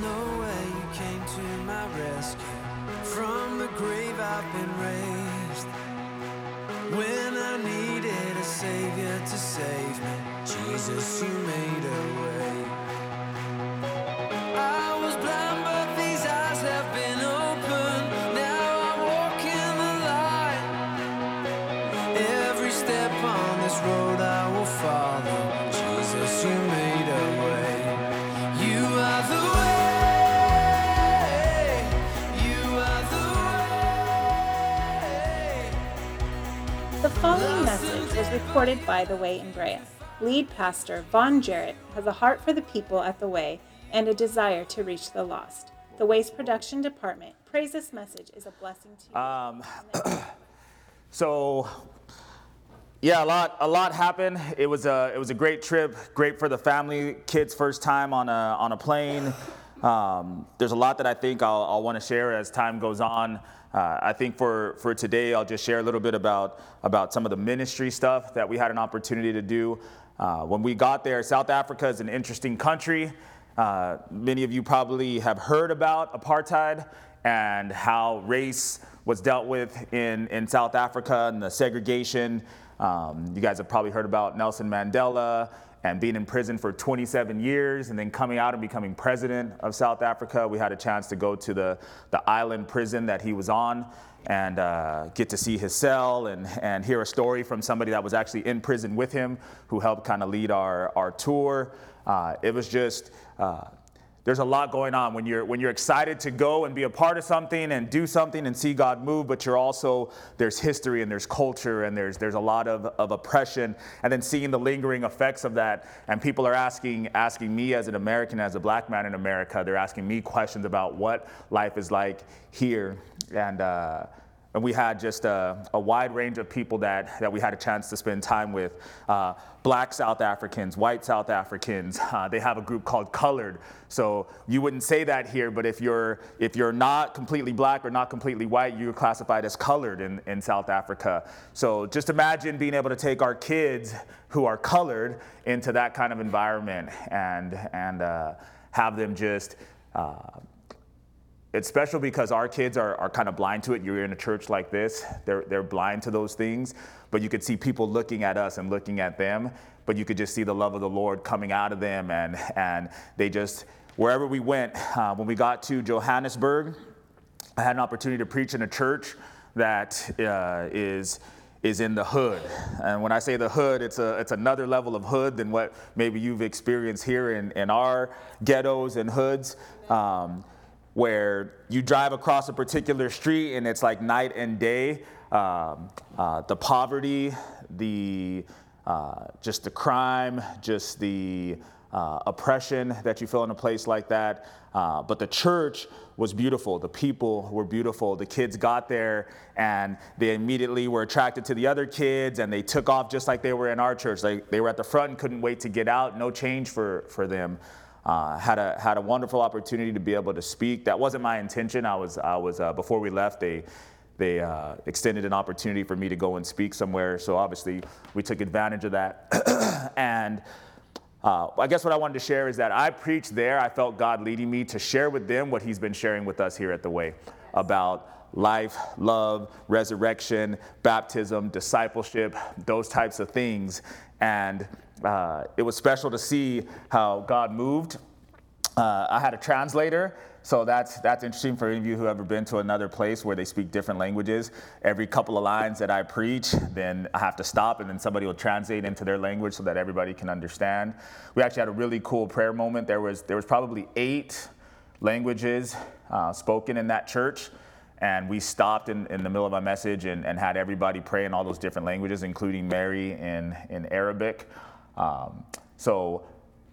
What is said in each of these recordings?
no way you came to my rescue. From the grave I've been raised. When I needed a savior to save me, Jesus, you made a way. I was blind, but these eyes have been opened. Now I walk in the light. Every step on this road I will follow. Jesus, you made following message was recorded by The Way in Brea. Lead pastor Vaughn Jarrett has a heart for the people at The Way and a desire to reach the lost. The Way's production department prays this message is a blessing to you. Um, so yeah, a lot, a lot happened. It was a, it was a great trip, great for the family, kids' first time on a, on a plane. Um, there's a lot that I think I'll, I'll want to share as time goes on. Uh, I think for, for today, I'll just share a little bit about, about some of the ministry stuff that we had an opportunity to do. Uh, when we got there, South Africa is an interesting country. Uh, many of you probably have heard about apartheid and how race was dealt with in, in South Africa and the segregation. Um, you guys have probably heard about Nelson Mandela and being in prison for 27 years and then coming out and becoming president of South Africa. We had a chance to go to the, the island prison that he was on and uh, get to see his cell and, and hear a story from somebody that was actually in prison with him who helped kind of lead our, our tour. Uh, it was just, uh, there's a lot going on when you're when you're excited to go and be a part of something and do something and see God move, but you're also there's history and there's culture and there's there's a lot of, of oppression and then seeing the lingering effects of that. And people are asking asking me as an American, as a black man in America, they're asking me questions about what life is like here. And uh, and we had just a, a, wide range of people that, that we had a chance to spend time with. Uh, black South Africans, white South Africans. Uh, they have a group called Colored. So you wouldn't say that here, but if you're, if you're not completely black or not completely white, you're classified as colored in, in South Africa. So just imagine being able to take our kids who are colored into that kind of environment and, and uh, have them just uh, it's special because our kids are, are kind of blind to it. You're in a church like this, they're, they're blind to those things, but you could see people looking at us and looking at them, but you could just see the love of the Lord coming out of them. And, and they just, wherever we went, uh, when we got to Johannesburg, I had an opportunity to preach in a church that uh, is is in the hood. And when I say the hood, it's, a, it's another level of hood than what maybe you've experienced here in, in our ghettos and hoods. Um, where you drive across a particular street and it's like night and day. Um, uh, the poverty, the uh, just the crime, just the uh, oppression that you feel in a place like that. Uh, but the church was beautiful. The people were beautiful. The kids got there and they immediately were attracted to the other kids and they took off just like they were in our church. They, they were at the front and couldn't wait to get out. No change for, for them. Uh, had a had a wonderful opportunity to be able to speak. That wasn't my intention. I was I was uh, before we left. They they uh, extended an opportunity for me to go and speak somewhere. So obviously we took advantage of that. and uh, I guess what I wanted to share is that I preached there. I felt God leading me to share with them what He's been sharing with us here at the Way about life, love, resurrection, baptism, discipleship, those types of things. And uh, it was special to see how God moved. Uh, I had a translator, so that's that's interesting for any of you who have ever been to another place where they speak different languages. Every couple of lines that I preach, then I have to stop, and then somebody will translate into their language so that everybody can understand. We actually had a really cool prayer moment. There was there was probably eight languages uh, spoken in that church. And we stopped in, in the middle of my message and, and had everybody pray in all those different languages, including Mary in, in Arabic. Um, so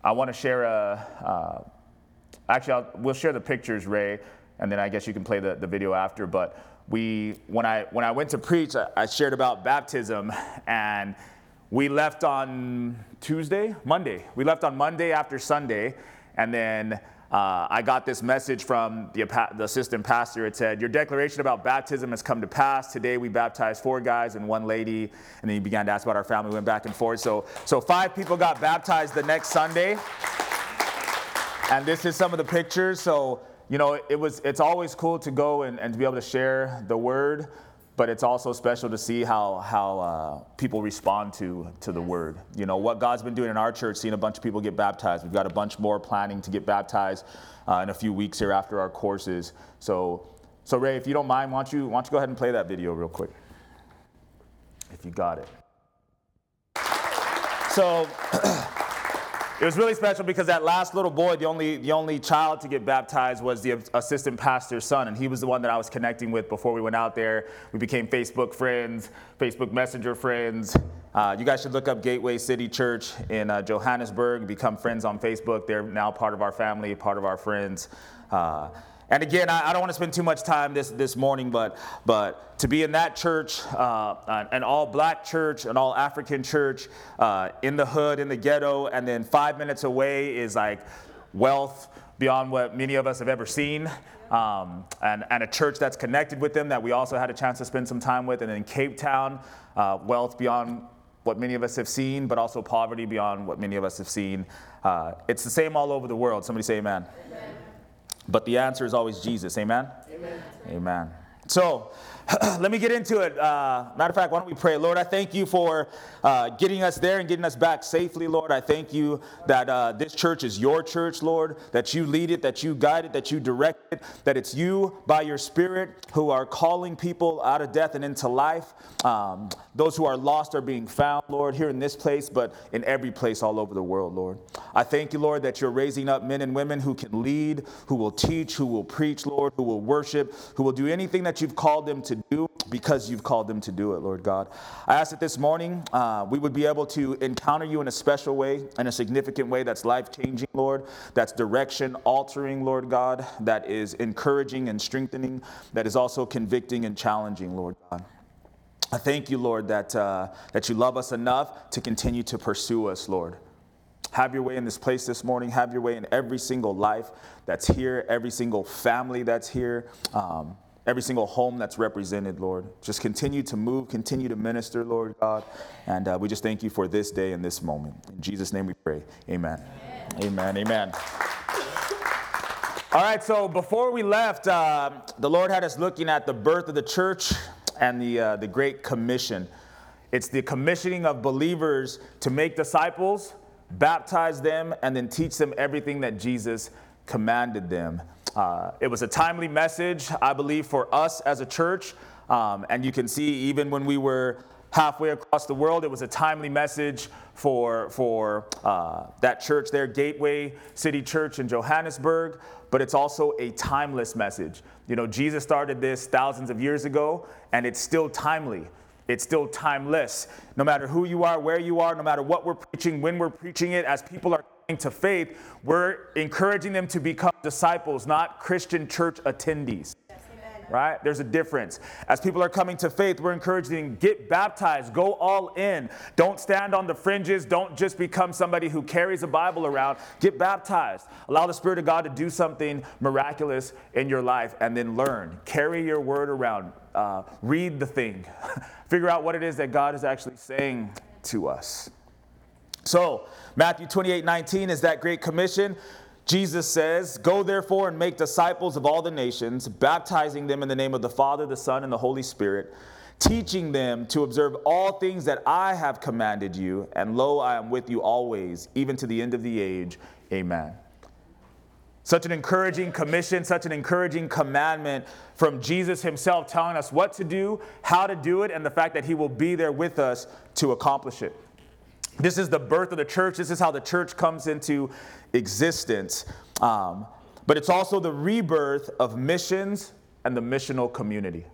I want to share a, uh, actually, I'll, we'll share the pictures, Ray, and then I guess you can play the, the video after. But we, when I, when I went to preach, I, I shared about baptism, and we left on Tuesday, Monday. We left on Monday after Sunday, and then uh, I got this message from the, the, assistant pastor. It said, Your declaration about baptism has come to pass. Today we baptized four guys and one lady. And then he began to ask about our family. We went back and forth. So, so five people got baptized the next Sunday. and this is some of the pictures. So, you know, it was, it's always cool to go and, and to be able to share the word, but it's also special to see how, how uh, people respond to, to the word. You know, what God's been doing in our church, seeing a bunch of people get baptized. We've got a bunch more planning to get baptized uh, in a few weeks here after our courses. So, so Ray, if you don't mind, why don't you, why don't you go ahead and play that video real quick? If you got it. So, It was really special because that last little boy, the only, the only child to get baptized was the assistant pastor's son, and he was the one that I was connecting with before we went out there. We became Facebook friends, Facebook Messenger friends. Uh, you guys should look up Gateway City Church in uh, Johannesburg, become friends on Facebook. They're now part of our family, part of our friends. Uh, and again, I, I don't want to spend too much time this, this morning, but, but to be in that church, uh, an all black church, an all African church, uh, in the hood, in the ghetto, and then five minutes away is like wealth beyond what many of us have ever seen. Um, and, and a church that's connected with them that we also had a chance to spend some time with. And in Cape Town, uh, wealth beyond what many of us have seen, but also poverty beyond what many of us have seen. Uh, it's the same all over the world. Somebody say amen. amen. But the answer is always Jesus. Amen? Amen. Amen. So, let me get into it. Uh, matter of fact, why don't we pray? Lord, I thank you for uh, getting us there and getting us back safely, Lord. I thank you that uh, this church is your church, Lord, that you lead it, that you guide it, that you direct it, that it's you by your Spirit who are calling people out of death and into life. Um, those who are lost are being found, Lord, here in this place, but in every place all over the world, Lord. I thank you, Lord, that you're raising up men and women who can lead, who will teach, who will preach, Lord, who will worship, who will do anything that you've called them to do because you've called them to do it, Lord God. I ask that this morning uh, we would be able to encounter you in a special way, in a significant way that's life changing, Lord, that's direction altering, Lord God, that is encouraging and strengthening, that is also convicting and challenging, Lord God. I thank you, Lord, that, uh, that you love us enough to continue to pursue us, Lord. Have your way in this place this morning. Have your way in every single life that's here, every single family that's here. Um, every single home that's represented, Lord. Just continue to move, continue to minister, Lord God. And uh, we just thank you for this day and this moment. In Jesus' name we pray. Amen. Amen. Amen. Amen. All right, so before we left, uh, the Lord had us looking at the birth of the church and the, uh, the Great Commission. It's the commissioning of believers to make disciples, baptize them, and then teach them everything that Jesus commanded them. Uh, it was a timely message, I believe, for us as a church. Um, and you can see, even when we were halfway across the world, it was a timely message for, for uh, that church there, Gateway City Church in Johannesburg. But it's also a timeless message. You know, Jesus started this thousands of years ago, and it's still timely. It's still timeless. No matter who you are, where you are, no matter what we're preaching, when we're preaching it, as people are to faith, we're encouraging them to become disciples, not Christian church attendees. right? There's a difference. As people are coming to faith, we're encouraging them get baptized, go all in. Don't stand on the fringes. Don't just become somebody who carries a Bible around. Get baptized. Allow the Spirit of God to do something miraculous in your life and then learn. Carry your word around. Uh, read the thing. Figure out what it is that God is actually saying to us. So, Matthew 28 19 is that great commission. Jesus says, Go therefore and make disciples of all the nations, baptizing them in the name of the Father, the Son, and the Holy Spirit, teaching them to observe all things that I have commanded you. And lo, I am with you always, even to the end of the age. Amen. Such an encouraging commission, such an encouraging commandment from Jesus himself telling us what to do, how to do it, and the fact that he will be there with us to accomplish it. This is the birth of the church. This is how the church comes into existence. Um, but it's also the rebirth of missions and the missional community.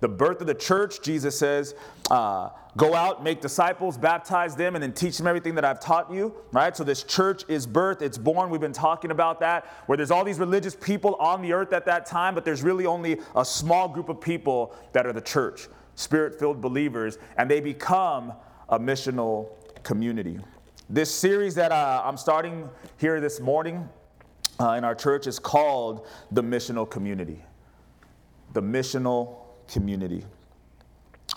The birth of the church, Jesus says, uh, go out, make disciples, baptize them, and then teach them everything that I've taught you, right? So this church is birth, it's born. We've been talking about that, where there's all these religious people on the earth at that time, but there's really only a small group of people that are the church, spirit filled believers, and they become a missional community. This series that uh, I'm starting here this morning uh, in our church is called The Missional Community. The Missional Community.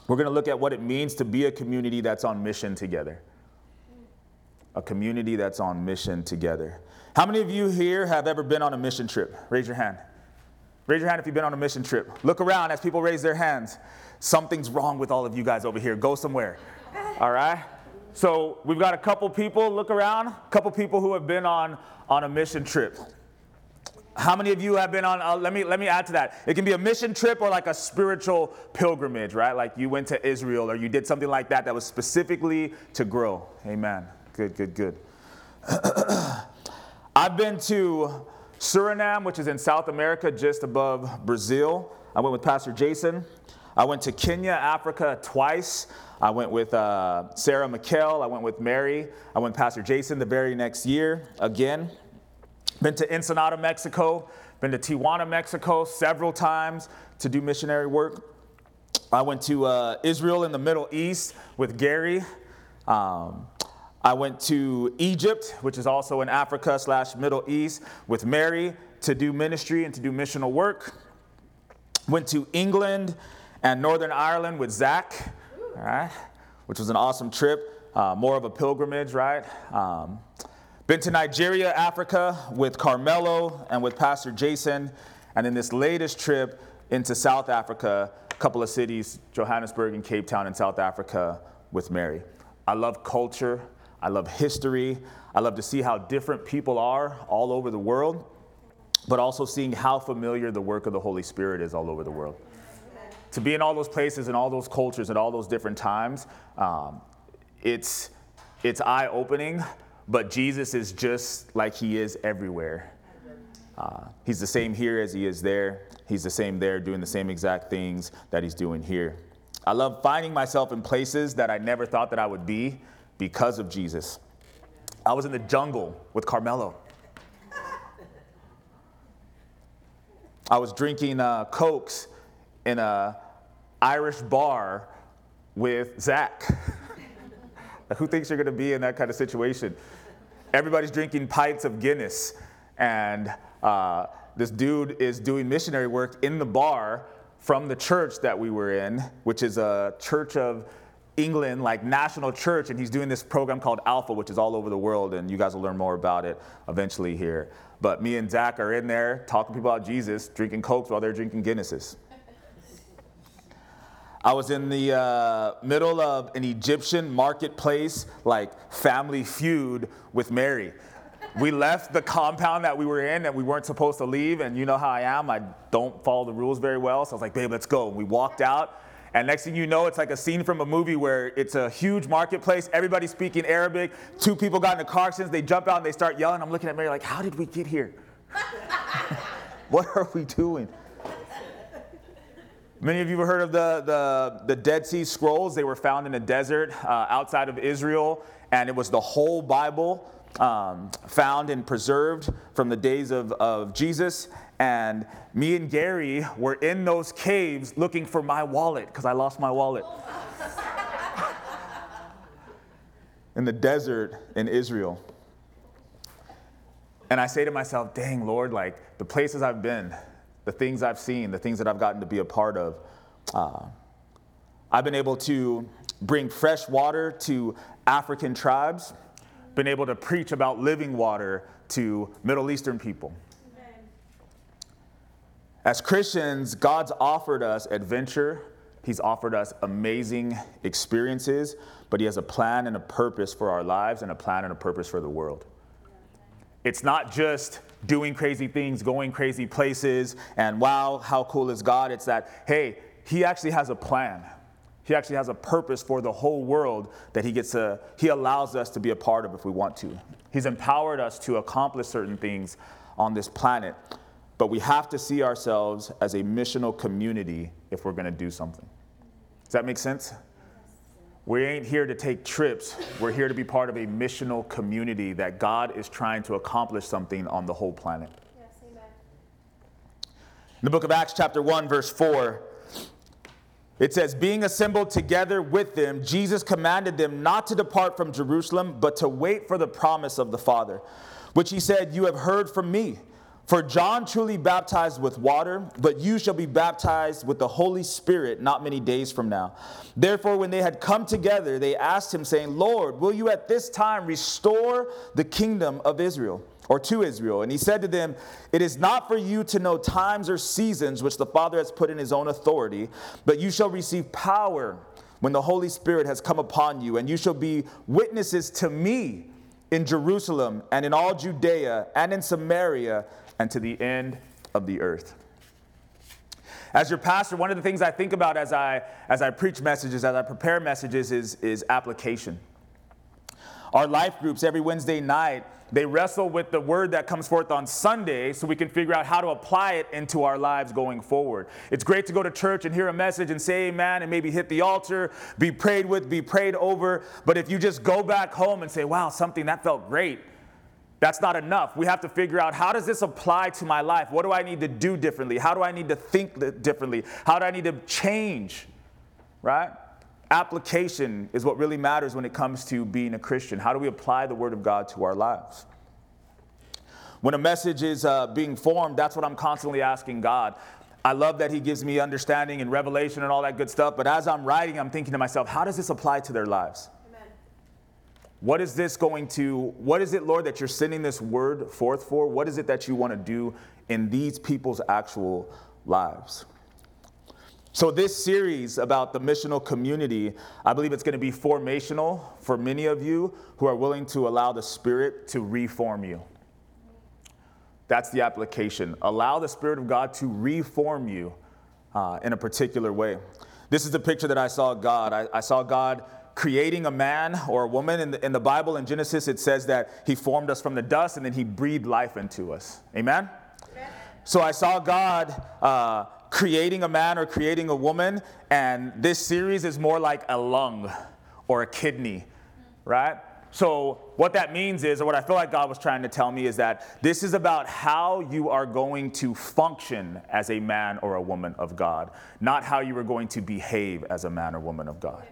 We're going to look at what it means to be a community that's on mission together. a community that's on mission together. How many of you here have ever been on a mission trip? Raise your hand. Raise your hand if you've been on a mission trip. Look around as people raise their hands. Something's wrong with all of you guys over here. Go somewhere. All right? So we've got a couple people, look around, a couple people who have been on, on a mission trip. How many of you have been on? Uh, let me let me add to that. It can be a mission trip or like a spiritual pilgrimage, right? Like you went to Israel or you did something like that that was specifically to grow. Amen. Good, good, good. I've been to Suriname, which is in South America, just above Brazil. I went with Pastor Jason. I went to Kenya, Africa twice. I went with uh, Sarah McKell. I went with Mary. I went with Pastor Jason the very next year again. Been to Ensenada, Mexico. Been to Tijuana, Mexico several times to do missionary work. I went to uh, Israel in the Middle East with Gary. Um, I went to Egypt, which is also in Africa slash Middle East, with Mary to do ministry and to do missional work. Went to England and Northern Ireland with Zach, all right, which was an awesome trip, uh, more of a pilgrimage, right? Um, been to Nigeria, Africa with Carmelo and with Pastor Jason, and in this latest trip into South Africa, a couple of cities, Johannesburg and Cape Town in South Africa with Mary. I love culture, I love history, I love to see how different people are all over the world, but also seeing how familiar the work of the Holy Spirit is all over the world to be in all those places and all those cultures at all those different times, um, it's, it's eye opening, but Jesus is just like he is everywhere. Uh, he's the same here as he is there. He's the same there, doing the same exact things that he's doing here. I love finding myself in places that I never thought that I would be because of Jesus. I was in the jungle with Carmelo. I was drinking uh, Cokes in a Irish bar with Zach. Who thinks you're going to be in that kind of situation? Everybody's drinking pints of Guinness, and uh, this dude is doing missionary work in the bar from the church that we were in, which is a church of England, like national church, and he's doing this program called Alpha, which is all over the world, and you guys will learn more about it eventually here. But me and Zach are in there talking people about Jesus, drinking Cokes while they're drinking Guinnesses. I was in the uh, middle of an Egyptian marketplace, like family feud with Mary. We left the compound that we were in and we weren't supposed to leave. And you know how I am, I don't follow the rules very well. So I was like, babe, let's go. And we walked out. And next thing you know, it's like a scene from a movie where it's a huge marketplace, everybody's speaking Arabic, two people got in a car they jump out and they start yelling. I'm looking at Mary like, how did we get here? what are we doing? Many of you have heard of the, the, the, Dead Sea Scrolls. They were found in a desert uh, outside of Israel, and it was the whole Bible um, found and preserved from the days of, of Jesus. And me and Gary were in those caves looking for my wallet because I lost my wallet. in the desert in Israel. And I say to myself, dang, Lord, like the places I've been, the things I've seen, the things that I've gotten to be a part of. Uh, I've been able to bring fresh water to African tribes, been able to preach about living water to Middle Eastern people. As Christians, God's offered us adventure, He's offered us amazing experiences, but He has a plan and a purpose for our lives and a plan and a purpose for the world. It's not just doing crazy things, going crazy places, and wow, how cool is God? It's that, hey, He actually has a plan. He actually has a purpose for the whole world that he gets to, he allows us to be a part of if we want to. He's empowered us to accomplish certain things on this planet. But we have to see ourselves as a missional community if we're going to do something. Does that make sense? We ain't here to take trips. We're here to be part of a missional community that God is trying to accomplish something on the whole planet. Yes, amen. In the book of Acts, chapter 1, verse 4, it says, Being assembled together with them, Jesus commanded them not to depart from Jerusalem, but to wait for the promise of the Father, which he said, You have heard from me. For John truly baptized with water, but you shall be baptized with the Holy Spirit not many days from now. Therefore, when they had come together, they asked him, saying, Lord, will you at this time restore the kingdom of Israel? Or to Israel. And he said to them, It is not for you to know times or seasons which the Father has put in his own authority, but you shall receive power when the Holy Spirit has come upon you, and you shall be witnesses to me in Jerusalem and in all Judea and in Samaria and to the end of the earth. As your pastor, one of the things I think about as I, as I preach messages, as I prepare messages, is, is application. Our life groups every Wednesday night, they wrestle with the word that comes forth on Sunday so we can figure out how to apply it into our lives going forward. It's great to go to church and hear a message and say amen and maybe hit the altar, be prayed with, be prayed over. But if you just go back home and say, wow, something that felt great, that's not enough. We have to figure out how does this apply to my life? What do I need to do differently? How do I need to think differently? How do I need to change? Right? Application is what really matters when it comes to being a Christian. How do we apply the Word of God to our lives? When a message is uh, being formed, that's what I'm constantly asking God. I love that He gives me understanding and revelation and all that good stuff, but as I'm writing, I'm thinking to myself, how does this apply to their lives? What is this going to, what is it, Lord, that you're sending this word forth for? What is it that you want to do in these people's actual lives? So, this series about the missional community, I believe it's going to be formational for many of you who are willing to allow the Spirit to reform you. That's the application. Allow the Spirit of God to reform you uh, in a particular way. This is the picture that I saw God. I, I saw God creating a man or a woman. In the, in the Bible, in Genesis, it says that he formed us from the dust and then he breathed life into us. Amen? Amen. So I saw God uh, creating a man or creating a woman, and this series is more like a lung or a kidney, right? So, what that means is, or what I feel like God was trying to tell me, is that this is about how you are going to function as a man or a woman of God, not how you are going to behave as a man or woman of God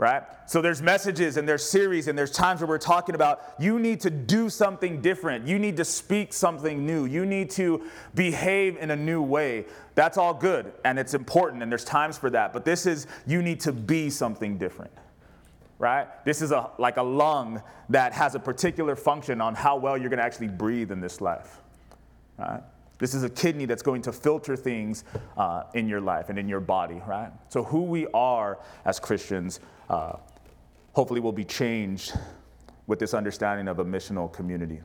right? So there's messages and there's series and there's times where we're talking about you need to do something different. You need to speak something new. You need to behave in a new way. That's all good and it's important and there's times for that. But this is you need to be something different. Right? This is a like a lung that has a particular function on how well you're going to actually breathe in this life. Right? This is a kidney that's going to filter things uh, in your life and in your body, right? So, who we are as Christians uh, hopefully will be changed with this understanding of a missional community.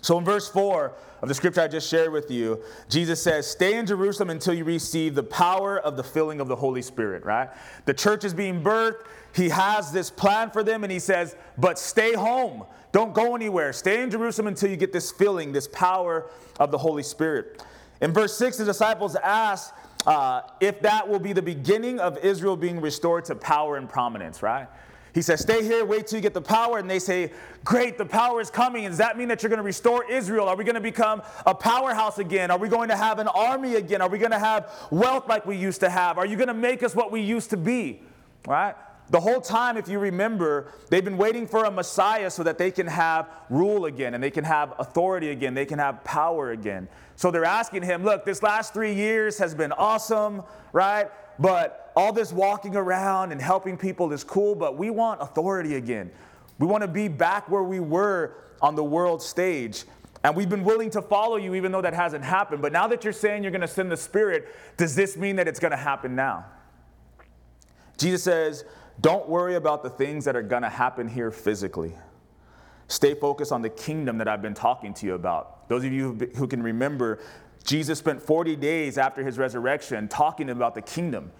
So, in verse 4 of the scripture I just shared with you, Jesus says, Stay in Jerusalem until you receive the power of the filling of the Holy Spirit, right? The church is being birthed. He has this plan for them, and he says, But stay home don't go anywhere. Stay in Jerusalem until you get this filling, this power of the Holy Spirit. In verse 6, the disciples ask uh, if that will be the beginning of Israel being restored to power and prominence, right? He says, Stay here, wait till you get the power. And they say, Great, the power is coming. Does that mean that you're going to restore Israel? Are we going to become a powerhouse again? Are we going to have an army again? Are we going to have wealth like we used to have? Are you going to make us what we used to be? Right? The whole time, if you remember, they've been waiting for a Messiah so that they can have rule again and they can have authority again, they can have power again. So they're asking him, Look, this last three years has been awesome, right? But all this walking around and helping people is cool, but we want authority again. We want to be back where we were on the world stage. And we've been willing to follow you even though that hasn't happened. But now that you're saying you're going to send the Spirit, does this mean that it's going to happen now? Jesus says, don't worry about the things that are going to happen here physically. Stay focused on the kingdom that I've been talking to you about. Those of you who can remember, Jesus spent 40 days after his resurrection talking about the kingdom,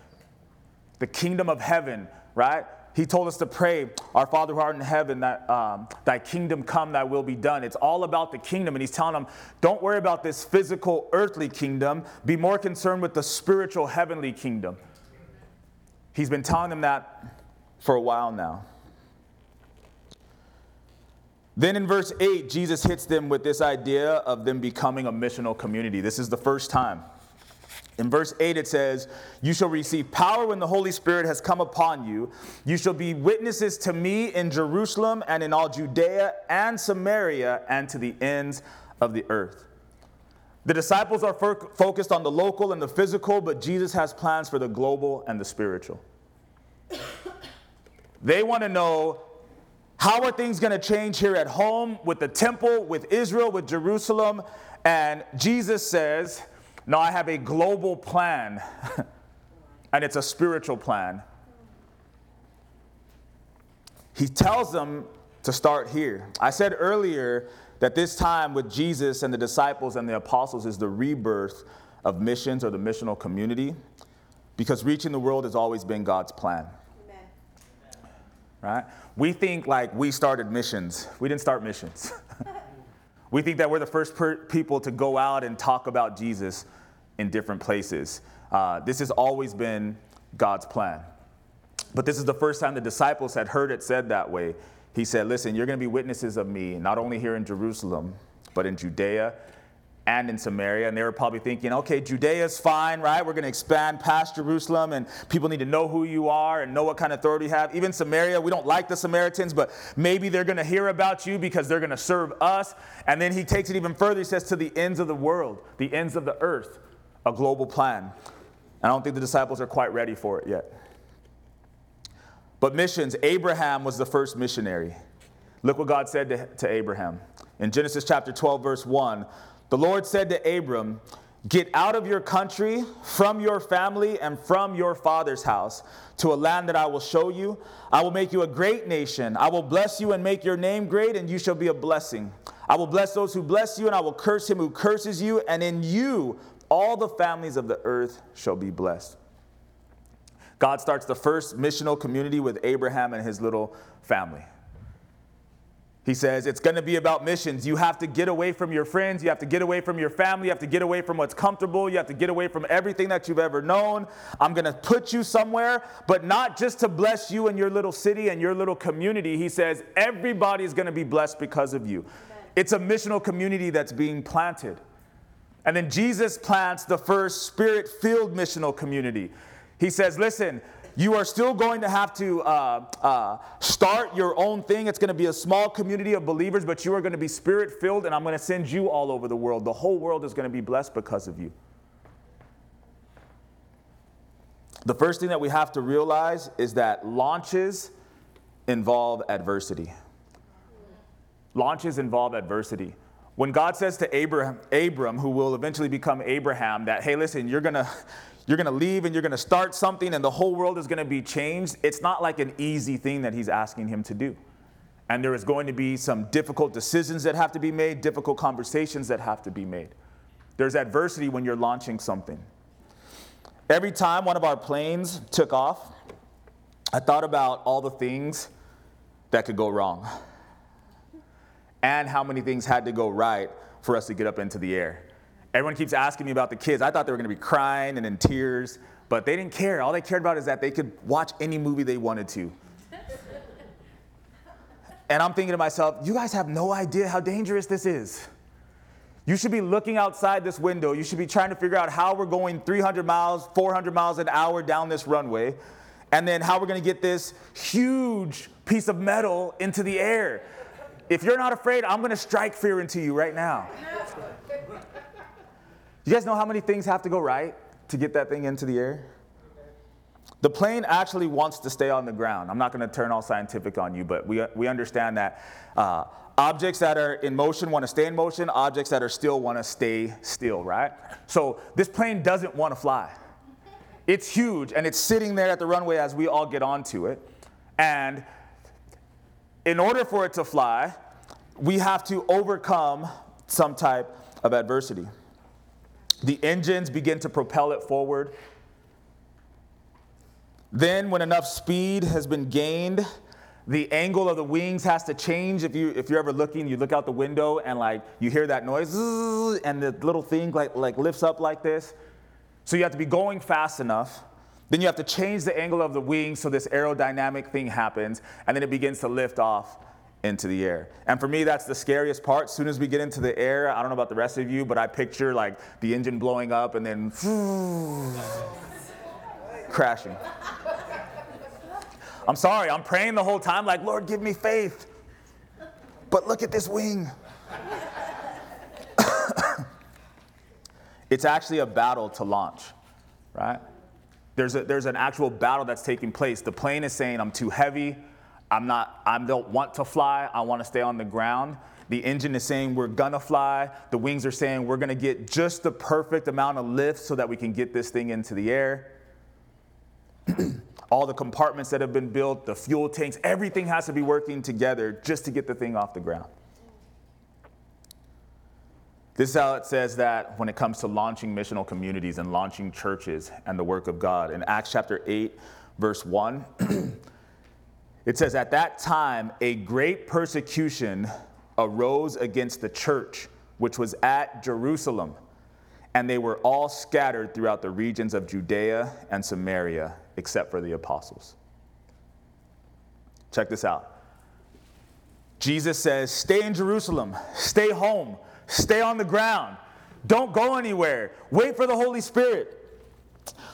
the kingdom of heaven, right? He told us to pray, Our Father who art in heaven, that um, thy kingdom come, thy will be done. It's all about the kingdom. And he's telling them, Don't worry about this physical, earthly kingdom. Be more concerned with the spiritual, heavenly kingdom. He's been telling them that for a while now. Then in verse 8, Jesus hits them with this idea of them becoming a missional community. This is the first time. In verse 8, it says, You shall receive power when the Holy Spirit has come upon you. You shall be witnesses to me in Jerusalem and in all Judea and Samaria and to the ends of the earth. The disciples are fo- focused on the local and the physical, but Jesus has plans for the global and the spiritual. They want to know how are things going to change here at home with the temple, with Israel, with Jerusalem? And Jesus says, No, I have a global plan, and it's a spiritual plan. He tells them to start here. I said earlier that this time with Jesus and the disciples and the apostles is the rebirth of missions or the missional community because reaching the world has always been God's plan. Right? We think like we started missions. We didn't start missions. we think that we're the first per- people to go out and talk about Jesus in different places. Uh, this has always been God's plan. But this is the first time the disciples had heard it said that way. He said, Listen, you're going to be witnesses of me, not only here in Jerusalem, but in Judea and in Samaria. And they were probably thinking, okay, Judea's fine, right? We're going to expand past Jerusalem, and people need to know who you are and know what kind of authority you have. Even Samaria, we don't like the Samaritans, but maybe they're going to hear about you because they're going to serve us. And then he takes it even further. He says, to the ends of the world, the ends of the earth, a global plan. I don't think the disciples are quite ready for it yet. But missions, Abraham was the first missionary. Look what God said to, to Abraham. In Genesis chapter 12, verse 1, the Lord said to Abram, Get out of your country, from your family, and from your father's house to a land that I will show you. I will make you a great nation. I will bless you and make your name great, and you shall be a blessing. I will bless those who bless you, and I will curse him who curses you, and in you all the families of the earth shall be blessed. God starts the first missional community with Abraham and his little family. He says it's going to be about missions. You have to get away from your friends. You have to get away from your family. You have to get away from what's comfortable. You have to get away from everything that you've ever known. I'm going to put you somewhere, but not just to bless you and your little city and your little community. He says everybody's going to be blessed because of you. It's a missional community that's being planted. And then Jesus plants the first spirit filled missional community. He says, listen, you are still going to have to uh, uh, start your own thing. It's going to be a small community of believers, but you are going to be spirit filled, and I'm going to send you all over the world. The whole world is going to be blessed because of you. The first thing that we have to realize is that launches involve adversity. Launches involve adversity. When God says to Abraham, Abram, who will eventually become Abraham, that, hey, listen, you're going to you're going to leave and you're going to start something and the whole world is going to be changed. It's not like an easy thing that he's asking him to do. And there is going to be some difficult decisions that have to be made, difficult conversations that have to be made. There's adversity when you're launching something. Every time one of our planes took off, I thought about all the things that could go wrong and how many things had to go right for us to get up into the air. Everyone keeps asking me about the kids. I thought they were going to be crying and in tears, but they didn't care. All they cared about is that they could watch any movie they wanted to. and I'm thinking to myself, you guys have no idea how dangerous this is. You should be looking outside this window. You should be trying to figure out how we're going 300 miles, 400 miles an hour down this runway, and then how we're going to get this huge piece of metal into the air. If you're not afraid, I'm going to strike fear into you right now. You guys know how many things have to go right to get that thing into the air? The plane actually wants to stay on the ground. I'm not going to turn all scientific on you, but we, we understand that uh, objects that are in motion want to stay in motion, objects that are still want to stay still, right? So this plane doesn't want to fly. It's huge and it's sitting there at the runway as we all get onto it. And in order for it to fly, we have to overcome some type of adversity. The engines begin to propel it forward. Then, when enough speed has been gained, the angle of the wings has to change. If, you, if you're ever looking, you look out the window and like you hear that noise, and the little thing like, like lifts up like this. So you have to be going fast enough. Then you have to change the angle of the wings so this aerodynamic thing happens, and then it begins to lift off into the air. And for me, that's the scariest part. As soon as we get into the air, I don't know about the rest of you, but I picture like the engine blowing up and then crashing. I'm sorry, I'm praying the whole time, like, Lord, give me faith. But look at this wing. It's actually a battle to launch, right? There's, a, there's an actual battle that's taking place. The plane is saying, I'm too heavy. I'm not, I don't want to fly. I want to stay on the ground. The engine is saying, we're to fly. The wings are saying, we're to get just the perfect amount of lift so that we can get this thing into the air. All the compartments that have been built, the fuel tanks, everything has to be working together just to get the thing off the ground. This is how it says that when it comes to launching missional communities and launching churches and the work of God. In Acts chapter 8, verse 1, it says, At that time, a great persecution arose against the church, which was at Jerusalem, and they were all scattered throughout the regions of Judea and Samaria, except for the apostles. Check this out. Jesus says, Stay in Jerusalem, stay home Stay on the ground. Don't go anywhere. Wait for the Holy Spirit.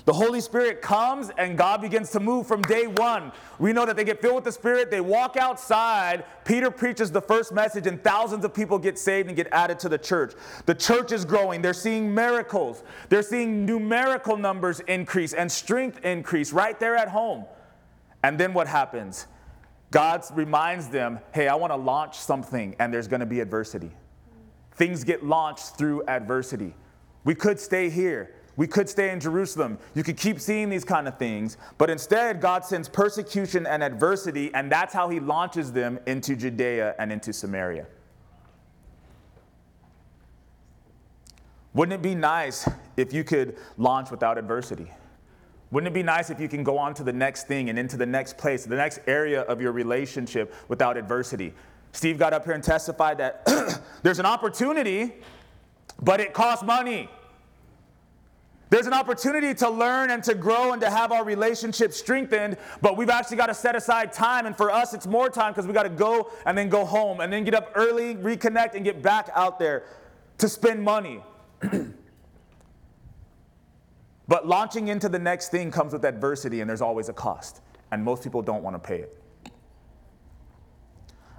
The Holy Spirit comes and God begins to move from day one. We know that they get filled with the Spirit, they walk outside. Peter preaches the first message, and thousands of people get saved and get added to the church. The church is growing. They're seeing miracles, they're seeing numerical numbers increase and strength increase right there at home. And then what happens? God reminds them, hey, I want to launch something, and there's going to be adversity. Things get launched through adversity. We could stay here. We could stay in Jerusalem. You could keep seeing these kind of things, but instead, God sends persecution and adversity, and that's how He launches them into Judea and into Samaria. Wouldn't it be nice if you could launch without adversity? Wouldn't it be nice if you can go on to the next thing and into the next place, the next area of your relationship without adversity? Steve got up here and testified that there's an opportunity, but it costs money. There's an opportunity to learn and to grow and to have our relationship strengthened, but we've actually got to set aside time. And for us, it's more time because we got to go and then go home and then get up early, reconnect, and get back out there to spend money. but launching into the next thing comes with adversity, and there's always a cost. And most people don't want to pay it.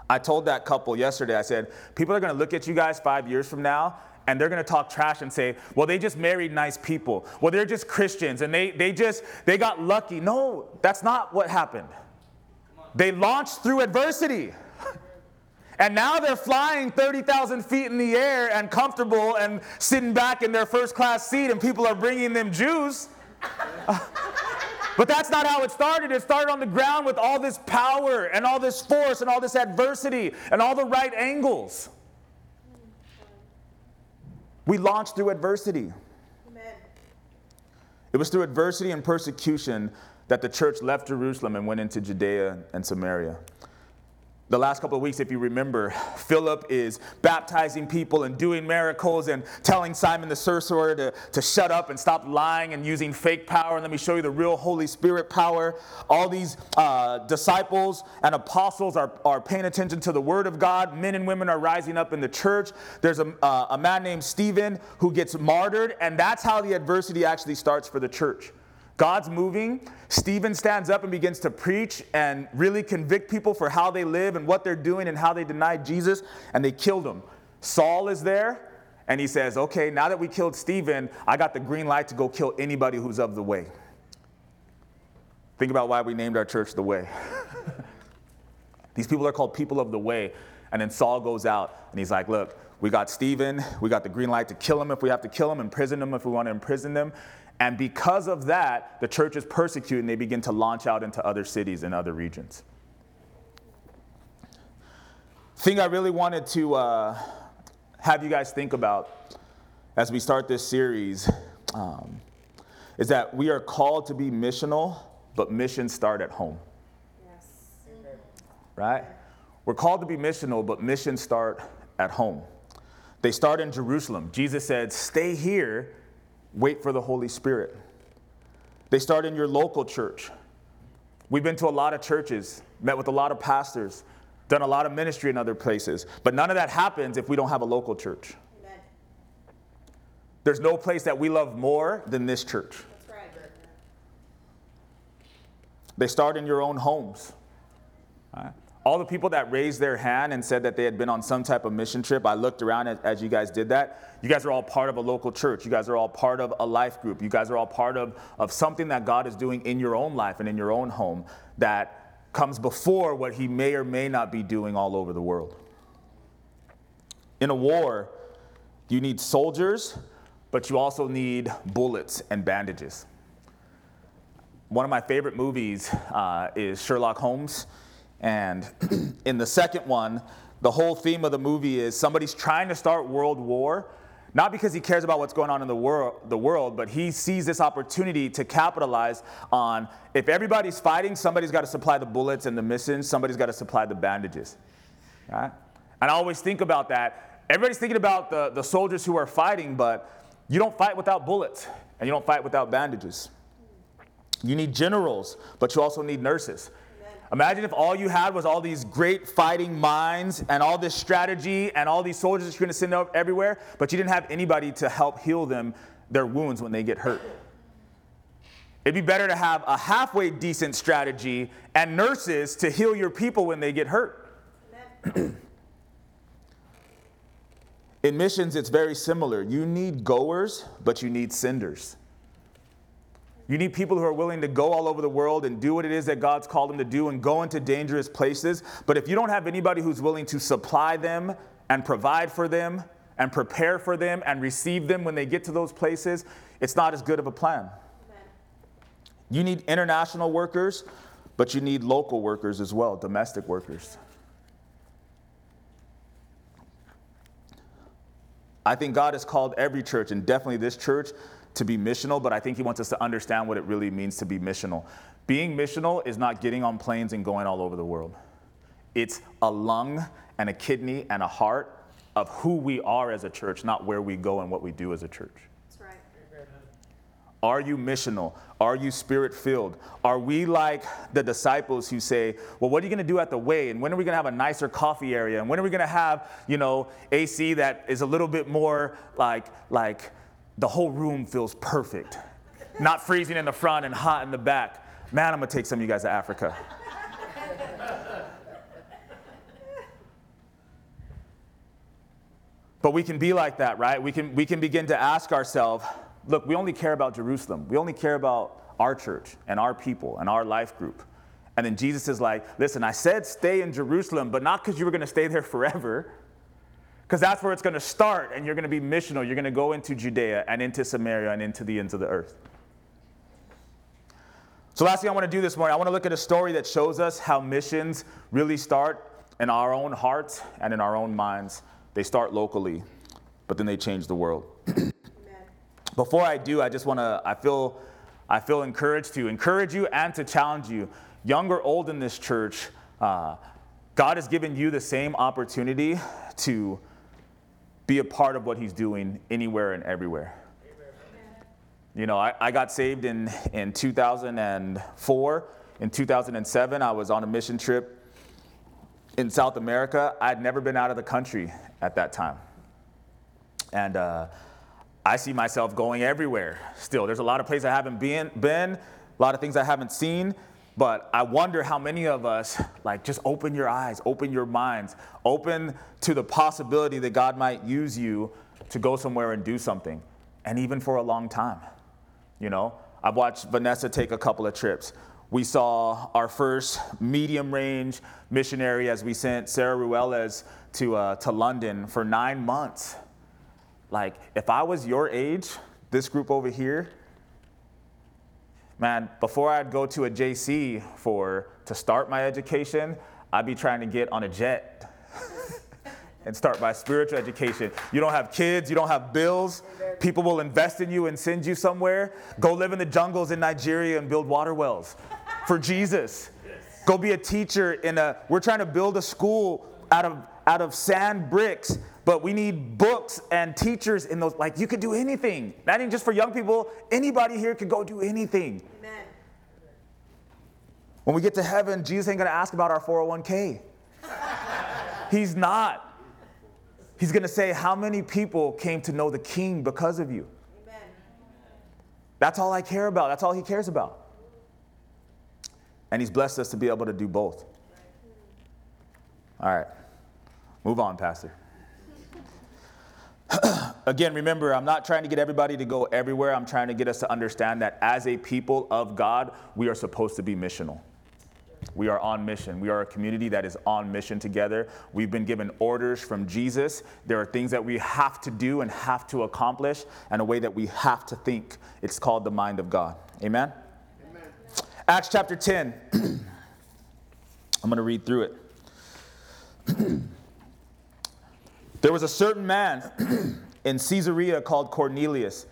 I told that couple yesterday, I said, people are gonna look at you guys five years from now and they're gonna talk trash and say, well, they just married nice people. Well, they're just Christians and they, they just, they got lucky. No, that's not what happened. They launched through adversity. And now they're flying 30,000 feet in the air and comfortable and sitting back in their first class seat, and people are bringing them juice. But that's not how it started. It started on the ground with all this power and all this force and all this adversity and all the right angles. We launched through adversity. Amen. It was through adversity and persecution that the church left Jerusalem and went into Judea and Samaria the last couple of weeks, if you remember, Philip is baptizing people and doing miracles and telling Simon the sorcerer to, to shut up and stop lying and using fake power. And let me show you the real Holy Spirit power. All these uh, disciples and apostles are, are paying attention to the Word of God. Men and women are rising up in the church. There's a, uh, a man named Stephen who gets martyred, and that's how the adversity actually starts for the church. God's moving. Stephen stands up and begins to preach and really convict people for how they live and what they're doing and how they denied Jesus, and they killed him. Saul is there, and he says, Okay, now that we killed Stephen, I got the green light to go kill anybody who's of the way. Think about why we named our church the Way. These people are called people of the way. And then Saul goes out and he's like, Look, we got Stephen, we got the green light to kill him if we have to kill him, imprison him if we want to imprison him. And because of that, the church is persecuted and they begin to launch out into other cities and other regions. Thing I really wanted to uh, have you guys think about as we start this series um, is that we are called to be missional, but missions start at home. Yes. Right? We're called to be missional, but missions start at home. They start in Jerusalem. Jesus said, Stay here Wait for the Holy Spirit. They start in your local church. We've been to a lot of churches, met with a lot of pastors, done a lot of ministry in other places, but none of that happens if we don't have a local church. Amen. There's no place that we love more than this church. Right. They start in your own homes. Right? All the people that raised their hand and said that they had been on some type of mission trip, I looked around as, as, you guys did that. You guys are all part of a local church. You guys are all part of a life group. You guys are all part of, of something that God is doing in your own life and in your own home that comes before what He may or may not be doing all over the world. In a war, you need soldiers, but you also need bullets and bandages. One of my favorite movies uh, is Sherlock Holmes. And in the second one, the whole theme of the movie is somebody's trying to start world war, not because he cares about what's going on in the, wor- the world, but he sees this opportunity to capitalize on if everybody's fighting, somebody's got to supply the bullets and the missiles, somebody's got to supply the bandages. Right? And I always think about that. Everybody's thinking about the, the soldiers who are fighting, but you don't fight without bullets, and you don't fight without bandages. You need generals, but you also need nurses. Imagine if all you had was all these great fighting minds and all this strategy and all these soldiers that you're going to send out everywhere, but you didn't have anybody to help heal them their wounds when they get hurt. It'd be better to have a halfway decent strategy and nurses to heal your people when they get hurt. In missions, it's very similar. You need goers, but you need senders. You need people who are willing to go all over the world and do what it is that God's called them to do and go into dangerous places. But if you don't have anybody who's willing to supply them and provide for them and prepare for them and receive them when they get to those places, it's not as good of a plan. You need international workers, but you need local workers as well, domestic workers. I think God has called every church, and definitely this church, to be missional, but I think he wants us to understand what it really means to be missional. Being missional is not getting on planes and going all over the world. It's a lung and a kidney and a heart of who we are as a church, not where we go and what we do as a church. That's right. Are you missional? Are you spirit filled? Are we like the disciples who say, well, what are you going to do at the way? And when are we going to have a nicer coffee area? And when are we going to have, you know, AC that is a little bit more like, like, the whole room feels perfect. Not freezing in the front and hot in the back. Man, I'm gonna take some of you guys to Africa. but we can be like that, right? We can, we can begin to ask ourselves look, we only care about Jerusalem. We only care about our church and our people and our life group. And then Jesus is like, listen, I said stay in Jerusalem, but not because you were to stay there forever because that's where it's going to start, and you're going to be missional. You're going to go into Judea and into Samaria and into the ends of the earth. So, last thing I want to do this morning, I want to look at a story that shows us how missions really start in our own hearts and in our own minds. They start locally, but then they change the world. Before I do, I just want to, I feel, I feel encouraged to encourage you and to challenge you, young or old in this church. Uh, God has given you the same opportunity to be a part of what he's doing anywhere and everywhere. You know, I, I got saved in, in 2004. In 2007, I was on a mission trip in South America. I'd never been out of the country at that time. And uh, I see myself going everywhere still. There's a lot of places I haven't been, been, a lot of things I haven't seen. But I wonder how many of us, like, just open your eyes, open your minds, open to the possibility that God might use you to go somewhere and do something, and even for a long time. You know, I've watched Vanessa take a couple of trips. We saw our first medium range missionary as we sent Sarah Ruelas to, uh, to London for nine months. Like, if I was your age, this group over here, man, before I'd go to a JC for to start my education, I'd be trying to get on a jet and start my spiritual education. You don't have kids, you don't have bills. People will invest in you and send you somewhere. Go live in the jungles in Nigeria and build water wells for Jesus. Go be a teacher in a we're trying to build a school out of out of sand bricks but we need books and teachers in those. Like, you could do anything. Not even just for young people, anybody here could go do anything. Amen. When we get to heaven, Jesus ain't gonna ask about our 401k. He's not. He's gonna say, How many people came to know the King because of you? Amen. That's all I care about. That's all He cares about. And He's blessed us to be able to do both. All right. Move on, Pastor. Again, remember, I'm not trying to get everybody to go everywhere. I'm trying to get us to understand that as a people of God, we are supposed to be missional. We are on mission. We are a community that is on mission together. We've been given orders from Jesus. There are things that we have to do and have to accomplish, and a way that we have to think. It's called the mind of God. Amen? Amen. Acts chapter 10. I'm going to read through it. There was a certain man in Caesarea called Cornelius,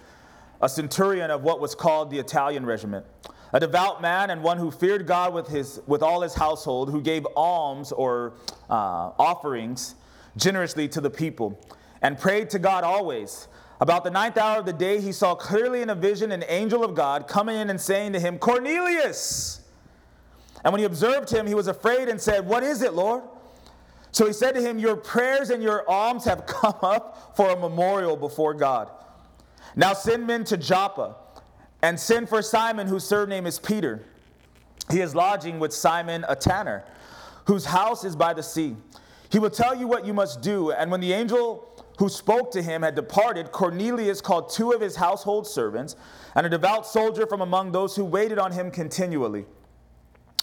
a centurion of what was called the Italian regiment, a devout man and one who feared God with, his, with all his household, who gave alms or uh, offerings generously to the people, and prayed to God always. About the ninth hour of the day, he saw clearly in a vision an angel of God coming in and saying to him, Cornelius! And when he observed him, he was afraid and said, What is it, Lord? So he said to him, Your prayers and your alms have come up for a memorial before God. Now send men to Joppa and send for Simon, whose surname is Peter. He is lodging with Simon, a tanner, whose house is by the sea. He will tell you what you must do. And when the angel who spoke to him had departed, Cornelius called two of his household servants and a devout soldier from among those who waited on him continually.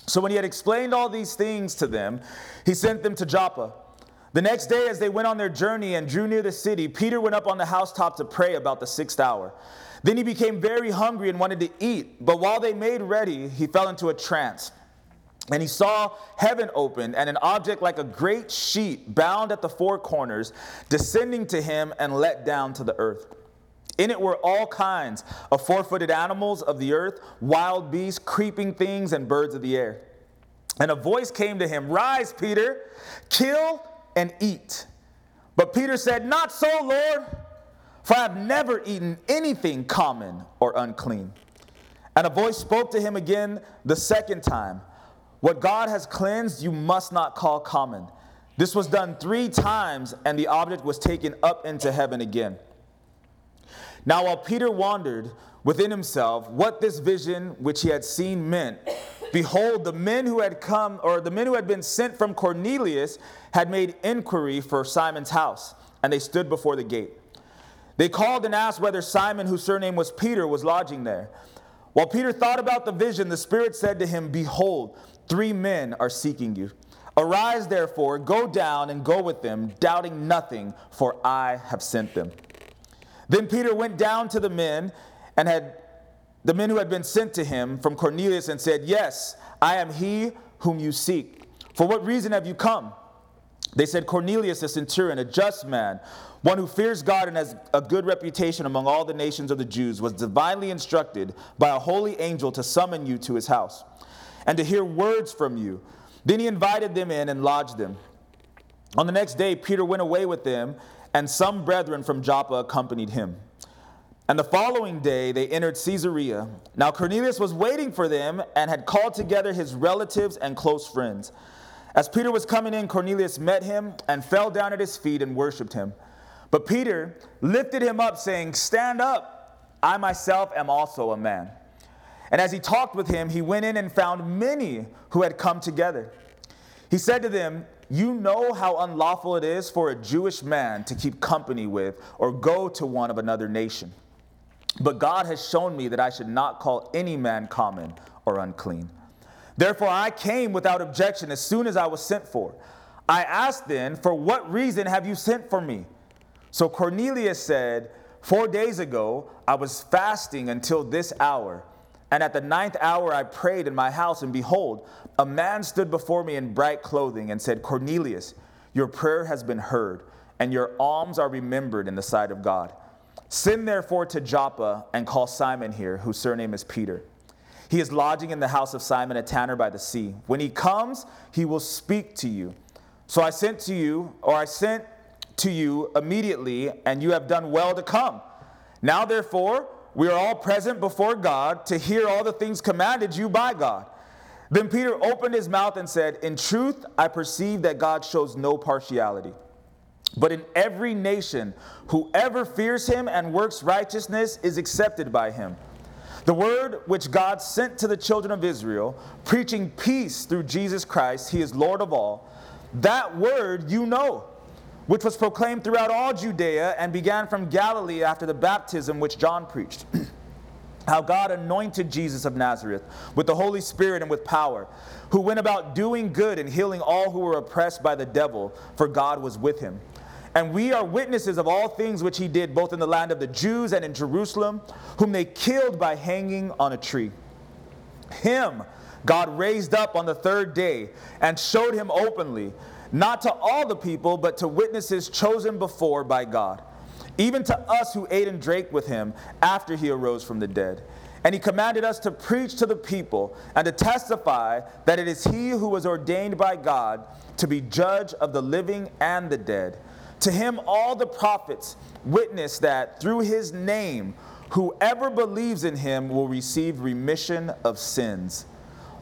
So when he had explained all these things to them, he sent them to Joppa. The next day, as they went on their journey and drew near the city, Peter went up on the housetop to pray about the sixth hour. Then he became very hungry and wanted to eat, but while they made ready, he fell into a trance. And he saw heaven opened and an object like a great sheet bound at the four corners descending to him and let down to the earth. In it were all kinds of four footed animals of the earth, wild beasts, creeping things, and birds of the air. And a voice came to him Rise, Peter, kill and eat. But Peter said, Not so, Lord, for I have never eaten anything common or unclean. And a voice spoke to him again the second time What God has cleansed, you must not call common. This was done three times, and the object was taken up into heaven again. Now, while Peter wondered within himself what this vision which he had seen meant, behold, the men who had come, or the men who had been sent from Cornelius, had made inquiry for Simon's house, and they stood before the gate. They called and asked whether Simon, whose surname was Peter, was lodging there. While Peter thought about the vision, the Spirit said to him, Behold, three men are seeking you. Arise, therefore, go down and go with them, doubting nothing, for I have sent them. Then Peter went down to the men and had the men who had been sent to him from Cornelius and said, Yes, I am he whom you seek. For what reason have you come? They said, Cornelius, a centurion, a just man, one who fears God and has a good reputation among all the nations of the Jews, was divinely instructed by a holy angel to summon you to his house and to hear words from you. Then he invited them in and lodged them. On the next day, Peter went away with them and some brethren from Joppa accompanied him. And the following day they entered Caesarea. Now Cornelius was waiting for them and had called together his relatives and close friends. As Peter was coming in, Cornelius met him and fell down at his feet and worshiped him. But Peter lifted him up, saying, Stand up, I myself am also a man. And as he talked with him, he went in and found many who had come together. He said to them, you know how unlawful it is for a Jewish man to keep company with or go to one of another nation. But God has shown me that I should not call any man common or unclean. Therefore, I came without objection as soon as I was sent for. I asked then, For what reason have you sent for me? So Cornelius said, Four days ago, I was fasting until this hour. And at the ninth hour I prayed in my house, and behold, a man stood before me in bright clothing and said, Cornelius, your prayer has been heard, and your alms are remembered in the sight of God. Send therefore to Joppa and call Simon here, whose surname is Peter. He is lodging in the house of Simon a tanner by the sea. When he comes, he will speak to you. So I sent to you, or I sent to you immediately, and you have done well to come. Now therefore, we are all present before God to hear all the things commanded you by God. Then Peter opened his mouth and said, In truth, I perceive that God shows no partiality. But in every nation, whoever fears him and works righteousness is accepted by him. The word which God sent to the children of Israel, preaching peace through Jesus Christ, he is Lord of all. That word you know, which was proclaimed throughout all Judea and began from Galilee after the baptism which John preached. How God anointed Jesus of Nazareth with the Holy Spirit and with power, who went about doing good and healing all who were oppressed by the devil, for God was with him. And we are witnesses of all things which he did, both in the land of the Jews and in Jerusalem, whom they killed by hanging on a tree. Him God raised up on the third day and showed him openly, not to all the people, but to witnesses chosen before by God, even to us who ate and drank with him after he arose from the dead. And he commanded us to preach to the people and to testify that it is he who was ordained by God to be judge of the living and the dead. To him, all the prophets witness that through his name, whoever believes in him will receive remission of sins.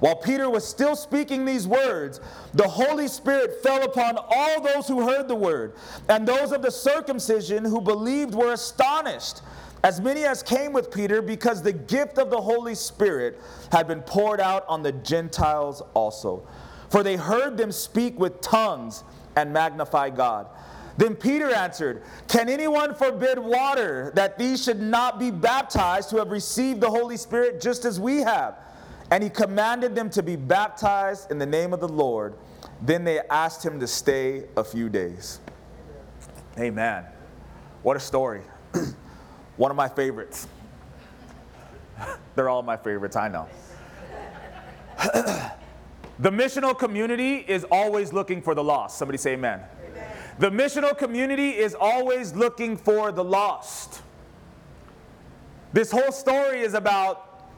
While Peter was still speaking these words, the Holy Spirit fell upon all those who heard the word, and those of the circumcision who believed were astonished, as many as came with Peter, because the gift of the Holy Spirit had been poured out on the Gentiles also. For they heard them speak with tongues and magnify God. Then Peter answered, Can anyone forbid water that these should not be baptized who have received the Holy Spirit just as we have? And he commanded them to be baptized in the name of the Lord. Then they asked him to stay a few days. Amen. What a story. One of my favorites. They're all my favorites, I know. the missional community is always looking for the lost. Somebody say amen. amen. The missional community is always looking for the lost. This whole story is about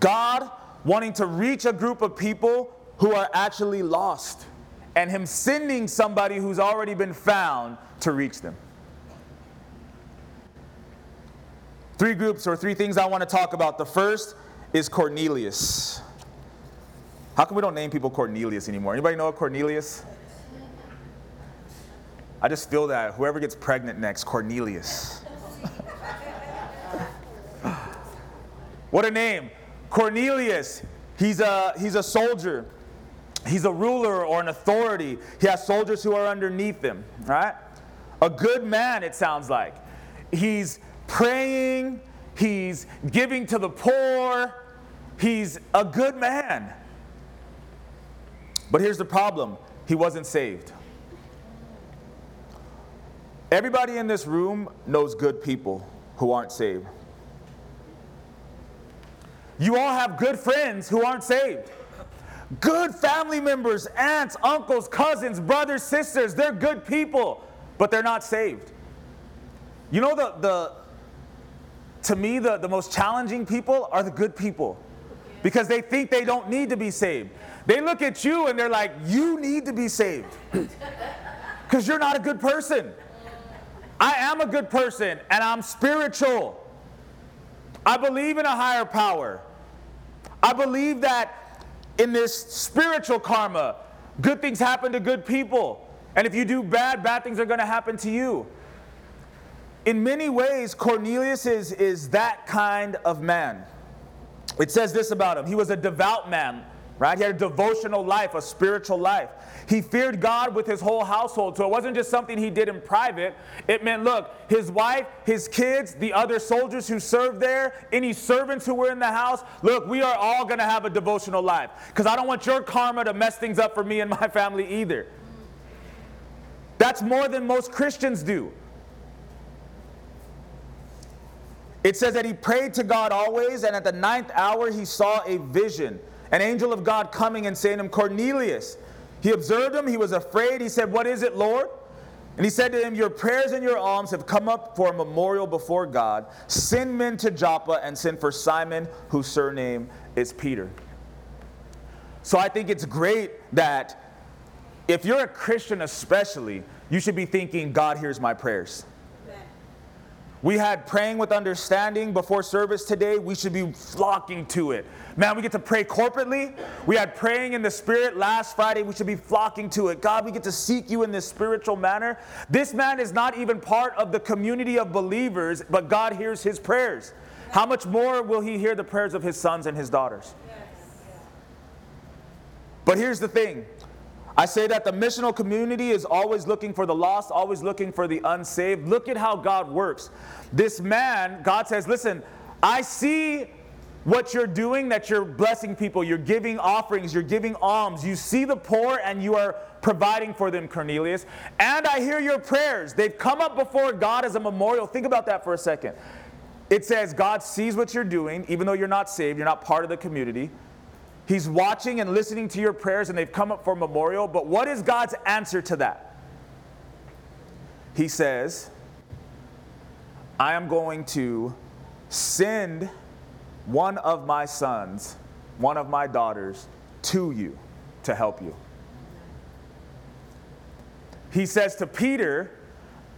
God wanting to reach a group of people who are actually lost, and Him sending somebody who's already been found to reach them. Three groups or three things I want to talk about. The first is Cornelius. How come we don't name people Cornelius anymore? Anybody know a Cornelius? I just feel that whoever gets pregnant next, Cornelius. what a name. Cornelius, he's a, he's a soldier. He's a ruler or an authority. He has soldiers who are underneath him, right? A good man, it sounds like. He's praying, he's giving to the poor, he's a good man. But here's the problem he wasn't saved. Everybody in this room knows good people who aren't saved. You all have good friends who aren't saved. Good family members, aunts, uncles, cousins, brothers, sisters, they're good people, but they're not saved. You know, the, the to me, the, the most challenging people are the good people because they think they don't need to be saved. They look at you and they're like, You need to be saved because you're not a good person. I am a good person and I'm spiritual. I believe in a higher power. I believe that in this spiritual karma, good things happen to good people. And if you do bad, bad things are going to happen to you. In many ways, Cornelius is, is that kind of man. It says this about him he was a devout man, right? He had a devotional life, a spiritual life. He feared God with his whole household. So it wasn't just something he did in private. It meant, look, his wife, his kids, the other soldiers who served there, any servants who were in the house, look, we are all going to have a devotional life. Because I don't want your karma to mess things up for me and my family either. That's more than most Christians do. It says that he prayed to God always, and at the ninth hour he saw a vision an angel of God coming and saying to him, Cornelius. He observed him, he was afraid. He said, What is it, Lord? And he said to him, Your prayers and your alms have come up for a memorial before God. Send men to Joppa and send for Simon, whose surname is Peter. So I think it's great that if you're a Christian, especially, you should be thinking, God hears my prayers. We had praying with understanding before service today. We should be flocking to it. Man, we get to pray corporately. We had praying in the spirit last Friday. We should be flocking to it. God, we get to seek you in this spiritual manner. This man is not even part of the community of believers, but God hears his prayers. How much more will he hear the prayers of his sons and his daughters? But here's the thing I say that the missional community is always looking for the lost, always looking for the unsaved. Look at how God works. This man, God says, Listen, I see what you're doing, that you're blessing people, you're giving offerings, you're giving alms, you see the poor and you are providing for them, Cornelius. And I hear your prayers. They've come up before God as a memorial. Think about that for a second. It says God sees what you're doing, even though you're not saved, you're not part of the community. He's watching and listening to your prayers, and they've come up for memorial. But what is God's answer to that? He says, I am going to send one of my sons, one of my daughters, to you to help you. He says to Peter,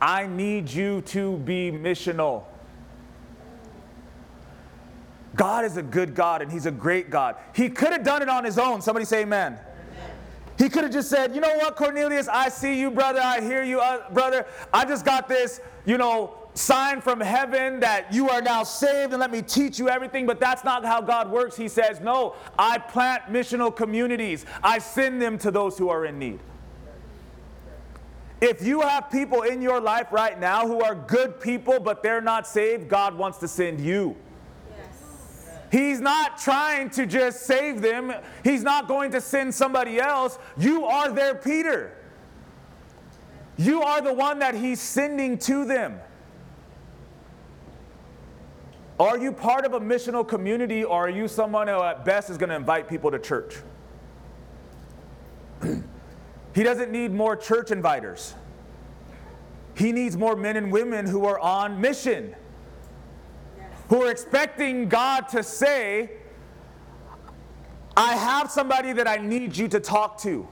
I need you to be missional. God is a good God and He's a great God. He could have done it on His own. Somebody say amen. He could have just said, You know what, Cornelius, I see you, brother. I hear you, uh, brother. I just got this, you know, sign from heaven that you are now saved and let me teach you everything. But that's not how God works. He says, No, I plant missional communities, I send them to those who are in need. If you have people in your life right now who are good people, but they're not saved, God wants to send you. He's not trying to just save them. He's not going to send somebody else. You are their Peter. You are the one that he's sending to them. Are you part of a missional community or are you someone who at best is going to invite people to church? he doesn't need more church inviters. He needs more men and women who are on mission who are expecting God to say, I have somebody that I need you to talk to.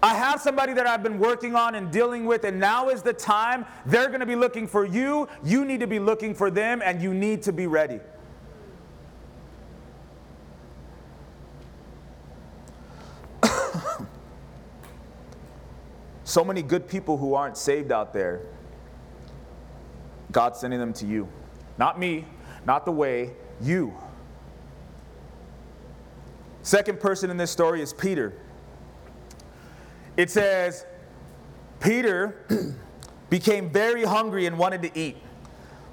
I have somebody that I've been working on and dealing with, and now is the time. They're going to be looking for you. You need to be looking for them, and you need to be ready. so many good people who aren't saved out there, God's sending them to you. Not me, not the way, you. Second person in this story is Peter. It says, Peter became very hungry and wanted to eat.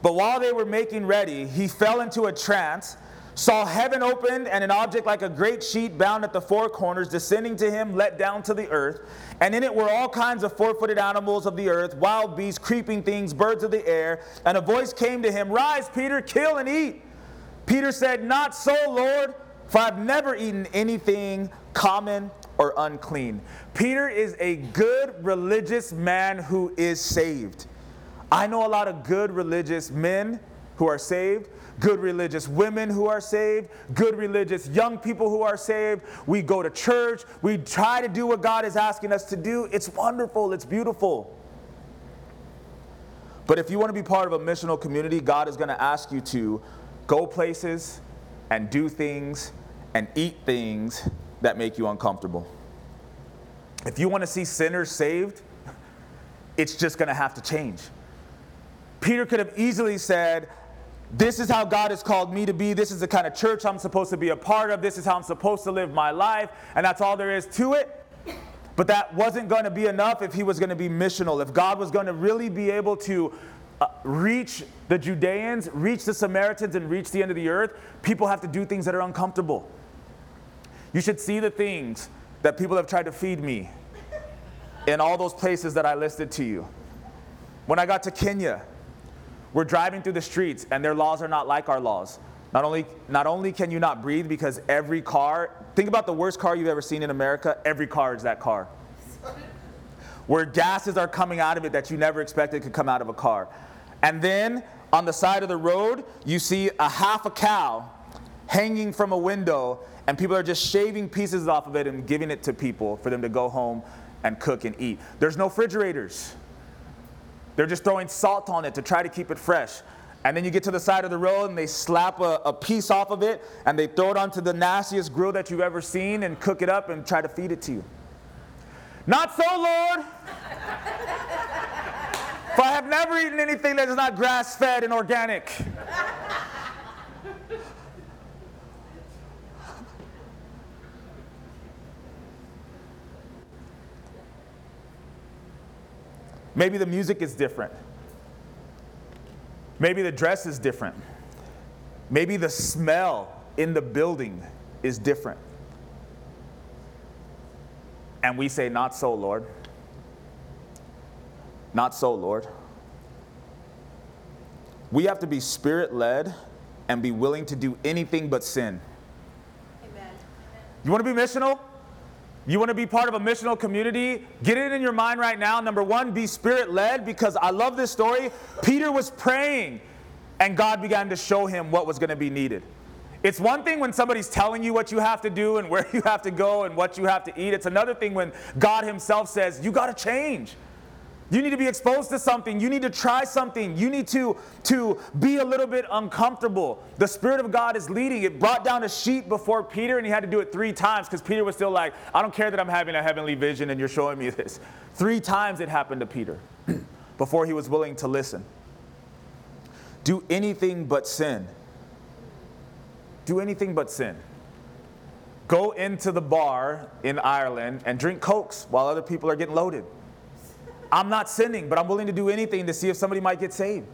But while they were making ready, he fell into a trance, saw heaven opened, and an object like a great sheet bound at the four corners descending to him, let down to the earth. And in it were all kinds of four footed animals of the earth, wild beasts, creeping things, birds of the air. And a voice came to him Rise, Peter, kill and eat. Peter said, Not so, Lord, for I've never eaten anything common or unclean. Peter is a good religious man who is saved. I know a lot of good religious men who are saved, good religious women who are saved, good religious young people who are saved. We go to church, we try to do what God is asking us to do. It's wonderful, it's beautiful. But if you want to be part of a missional community, God is going to ask you to go places and do things and eat things that make you uncomfortable. If you want to see sinners saved, it's just going to have to change. Peter could have easily said, this is how God has called me to be. This is the kind of church I'm supposed to be a part of. This is how I'm supposed to live my life. And that's all there is to it. But that wasn't going to be enough if he was going to be missional. If God was going to really be able to uh, reach the Judeans, reach the Samaritans, and reach the end of the earth, people have to do things that are uncomfortable. You should see the things that people have tried to feed me in all those places that I listed to you. When I got to Kenya, we're driving through the streets, and their laws are not like our laws. Not only, not only can you not breathe because every car, think about the worst car you've ever seen in America, every car is that car. Where gases are coming out of it that you never expected could come out of a car. And then on the side of the road, you see a half a cow hanging from a window, and people are just shaving pieces off of it and giving it to people for them to go home and cook and eat. There's no refrigerators. They're just throwing salt on it to try to keep it fresh. And then you get to the side of the road and they slap a, a, piece off of it and they throw it onto the nastiest grill that you've ever seen and cook it up and try to feed it to you. Not so, Lord. For I have never eaten anything that is not grass fed and organic. Maybe the music is different. Maybe the dress is different. Maybe the smell in the building is different. And we say, Not so, Lord. Not so, Lord. We have to be spirit led and be willing to do anything but sin. Amen. You want to be missional? You want to be part of a missional community? Get it in your mind right now. Number one, be spirit led because I love this story. Peter was praying and God began to show him what was going to be needed. It's one thing when somebody's telling you what you have to do and where you have to go and what you have to eat. It's another thing when God Himself says, You got to change. You need to be exposed to something. You need to try something. You need to, to be a little bit uncomfortable. The Spirit of God is leading. It brought down a sheet before Peter, and he had to do it three times because Peter was still like, I don't care that I'm having a heavenly vision and you're showing me this. Three times it happened to Peter before he was willing to listen. Do anything but sin. Do anything but sin. Go into the bar in Ireland and drink Cokes while other people are getting loaded. I'm not sinning, but I'm willing to do anything to see if somebody might get saved.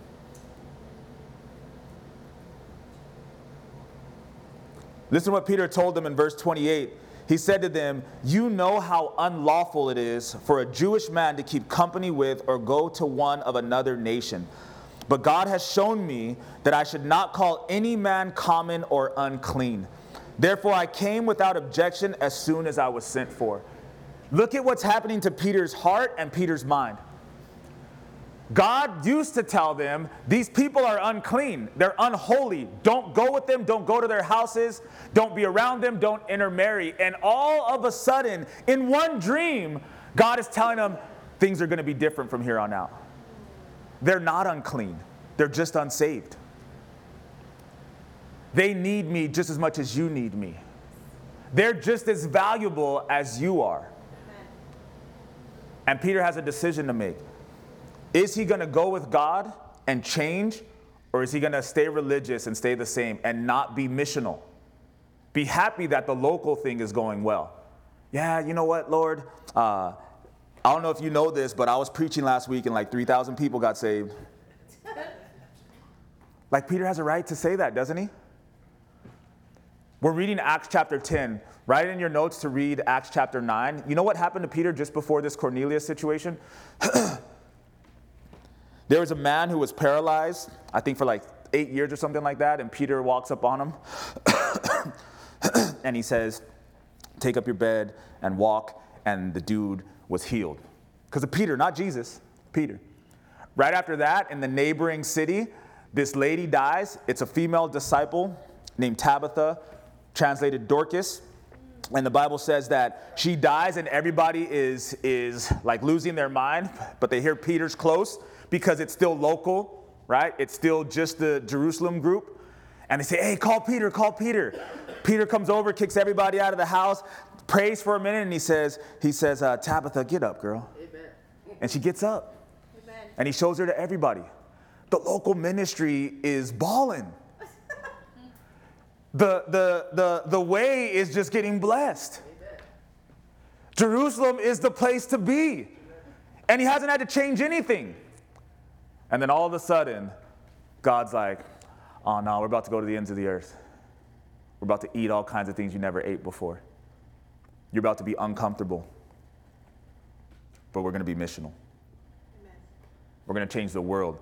Listen to what Peter told them in verse 28. He said to them, You know how unlawful it is for a Jewish man to keep company with or go to one of another nation. But God has shown me that I should not call any man common or unclean. Therefore, I came without objection as soon as I was sent for. Look at what's happening to Peter's heart and Peter's mind. God used to tell them, These people are unclean. They're unholy. Don't go with them. Don't go to their houses. Don't be around them. Don't intermarry. And all of a sudden, in one dream, God is telling them things are going to be different from here on out. They're not unclean, they're just unsaved. They need me just as much as you need me. They're just as valuable as you are. And Peter has a decision to make. Is he going to go with God and change, or is he going to stay religious and stay the same and not be missional? Be happy that the local thing is going well. Yeah, you know what, Lord? Uh, I don't know if you know this, but I was preaching last week and like 3,000 people got saved. like Peter has a right to say that, doesn't he? We're reading Acts chapter 10. Write it in your notes to read Acts chapter 9. You know what happened to Peter just before this Cornelius situation? there was a man who was paralyzed, I think for like eight years or something like that, and Peter walks up on him and he says, Take up your bed and walk. And the dude was healed. Because of Peter, not Jesus, Peter. Right after that, in the neighboring city, this lady dies. It's a female disciple named Tabitha translated Dorcas. And the Bible says that she dies and everybody is, is like losing their mind, but they hear Peter's close because it's still local, right? It's still just the Jerusalem group. And they say, hey, call Peter, call Peter. Peter comes over, kicks everybody out of the house, prays for a minute, and he says, he says, uh, Tabitha, get up, girl. Amen. And she gets up. Amen. And he shows her to everybody. The local ministry is balling the, the, the, the way is just getting blessed. Amen. Jerusalem is the place to be. And he hasn't had to change anything. And then all of a sudden, God's like, oh no, we're about to go to the ends of the earth. We're about to eat all kinds of things you never ate before. You're about to be uncomfortable. But we're going to be missional. Amen. We're going to change the world.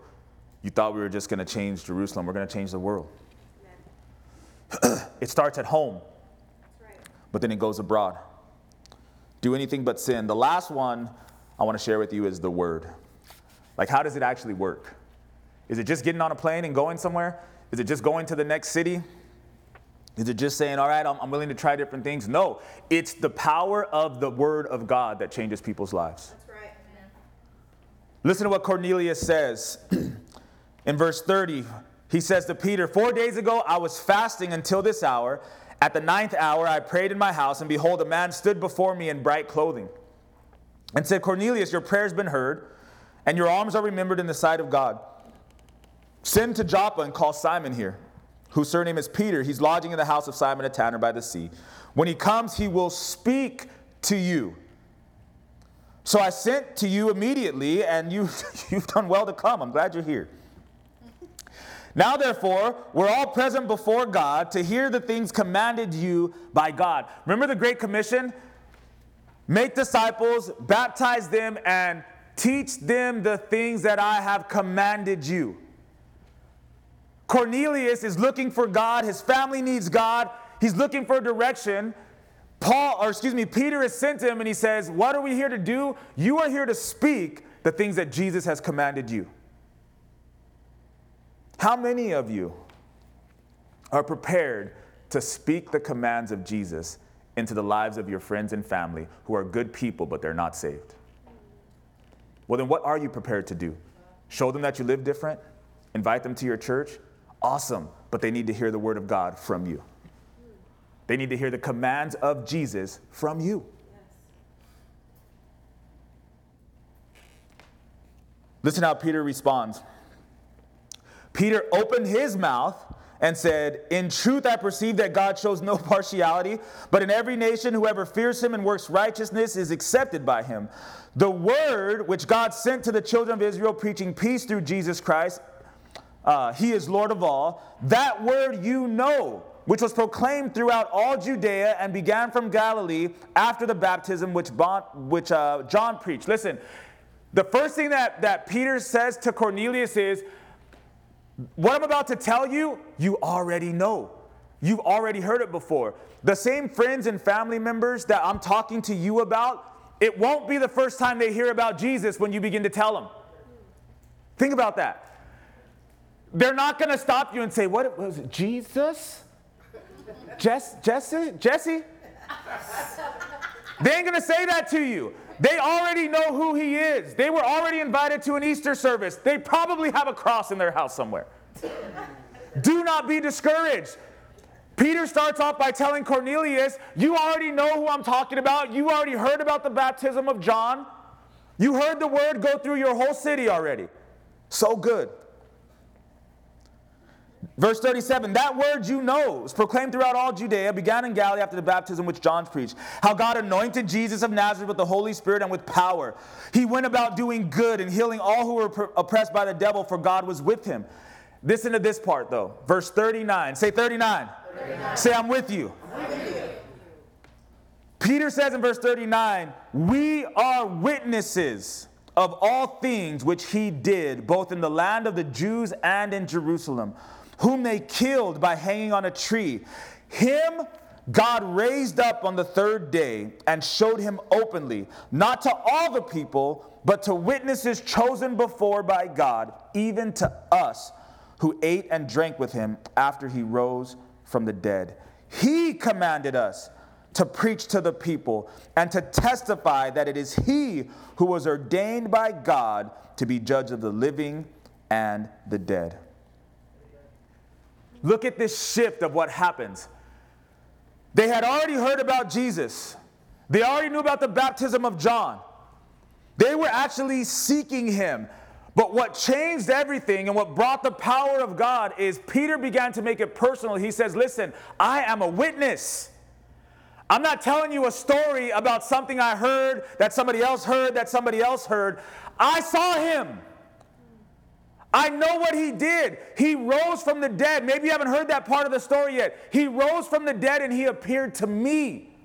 You thought we were just going to change Jerusalem. We're going to change the world. it starts at home, but then it goes abroad. Do anything but sin. The last one I want to share with you is the word. Like, how does it actually work? Is it just getting on a plane and going somewhere? Is it just going to the next city? Is it just saying, all right, I'm, I'm willing to try different things? No, it's the power of the word of God that changes people's lives. That's right. Listen to what Cornelius says in verse 30 he says to Peter, Four days ago I was fasting until this hour. At the ninth hour I prayed in my house, and behold, a man stood before me in bright clothing and said, Cornelius, your prayer has been heard, and your alms are remembered in the sight of God. Send to Joppa and call Simon here, whose surname is Peter. He's lodging in the house of Simon a tanner by the sea. When he comes, he will speak to you. So I sent to you immediately, and you, you've done well to come. I'm glad you're here. Now, therefore, we're all present before God to hear the things commanded you by God. Remember the Great Commission? Make disciples, baptize them, and teach them the things that I have commanded you. Cornelius is looking for God. His family needs God. He's looking for direction. Paul, or excuse me, Peter has sent him and he says, What are we here to do? You are here to speak the things that Jesus has commanded you. How many of you are prepared to speak the commands of Jesus into the lives of your friends and family who are good people but they're not saved? Well, then what are you prepared to do? Show them that you live different? Invite them to your church? Awesome, but they need to hear the word of God from you. They need to hear the commands of Jesus from you. Listen how Peter responds. Peter opened his mouth and said, In truth, I perceive that God shows no partiality, but in every nation, whoever fears him and works righteousness is accepted by him. The word which God sent to the children of Israel, preaching peace through Jesus Christ, uh, he is Lord of all, that word you know, which was proclaimed throughout all Judea and began from Galilee after the baptism which, bon, which uh, John preached. Listen, the first thing that, that Peter says to Cornelius is, what I'm about to tell you, you already know. You've already heard it before. The same friends and family members that I'm talking to you about, it won't be the first time they hear about Jesus when you begin to tell them. Think about that. They're not going to stop you and say, What was it? Jesus? Jess, Jesse? Jesse? They ain't going to say that to you. They already know who he is. They were already invited to an Easter service. They probably have a cross in their house somewhere. Do not be discouraged. Peter starts off by telling Cornelius, You already know who I'm talking about. You already heard about the baptism of John. You heard the word go through your whole city already. So good. Verse 37 That word you know was proclaimed throughout all Judea, began in Galilee after the baptism which John preached. How God anointed Jesus of Nazareth with the Holy Spirit and with power. He went about doing good and healing all who were oppressed by the devil, for God was with him. Listen to this part though. Verse 39. Say 39. 39. Say, I'm with you. I'm with you. Peter says in verse 39 We are witnesses of all things which he did, both in the land of the Jews and in Jerusalem whom they killed by hanging on a tree. Him God raised up on the third day and showed him openly, not to all the people, but to witnesses chosen before by God, even to us who ate and drank with him after he rose from the dead. He commanded us to preach to the people and to testify that it is he who was ordained by God to be judge of the living and the dead. Look at this shift of what happens. They had already heard about Jesus, they already knew about the baptism of John. They were actually seeking him. But what changed everything and what brought the power of God is Peter began to make it personal. He says, Listen, I am a witness. I'm not telling you a story about something I heard, that somebody else heard, that somebody else heard. I saw him. I know what he did. He rose from the dead. Maybe you haven't heard that part of the story yet. He rose from the dead and he appeared to me.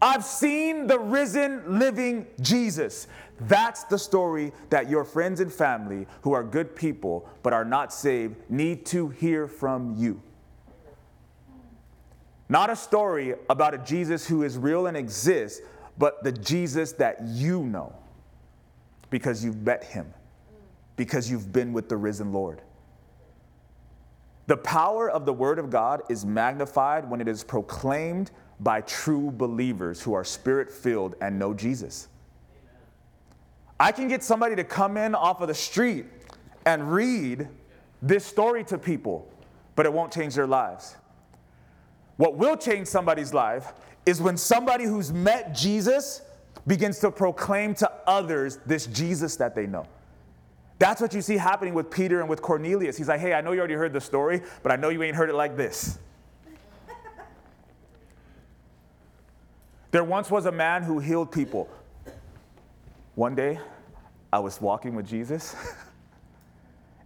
I've seen the risen, living Jesus. That's the story that your friends and family, who are good people but are not saved, need to hear from you. Not a story about a Jesus who is real and exists, but the Jesus that you know because you've met him because you've been with the risen Lord. The power of the Word of God is magnified when it is proclaimed by true believers who are spirit filled and know Jesus. I can get somebody to come in off of the street and read this story to people, but it won't change their lives. What will change somebody's life is when somebody who's met Jesus begins to proclaim to others this Jesus that they know. That's what you see happening with Peter and with Cornelius. He's like, hey, I know you already heard the story, but I know you ain't heard it like this. there once was a man who healed people. One day, I was walking with Jesus.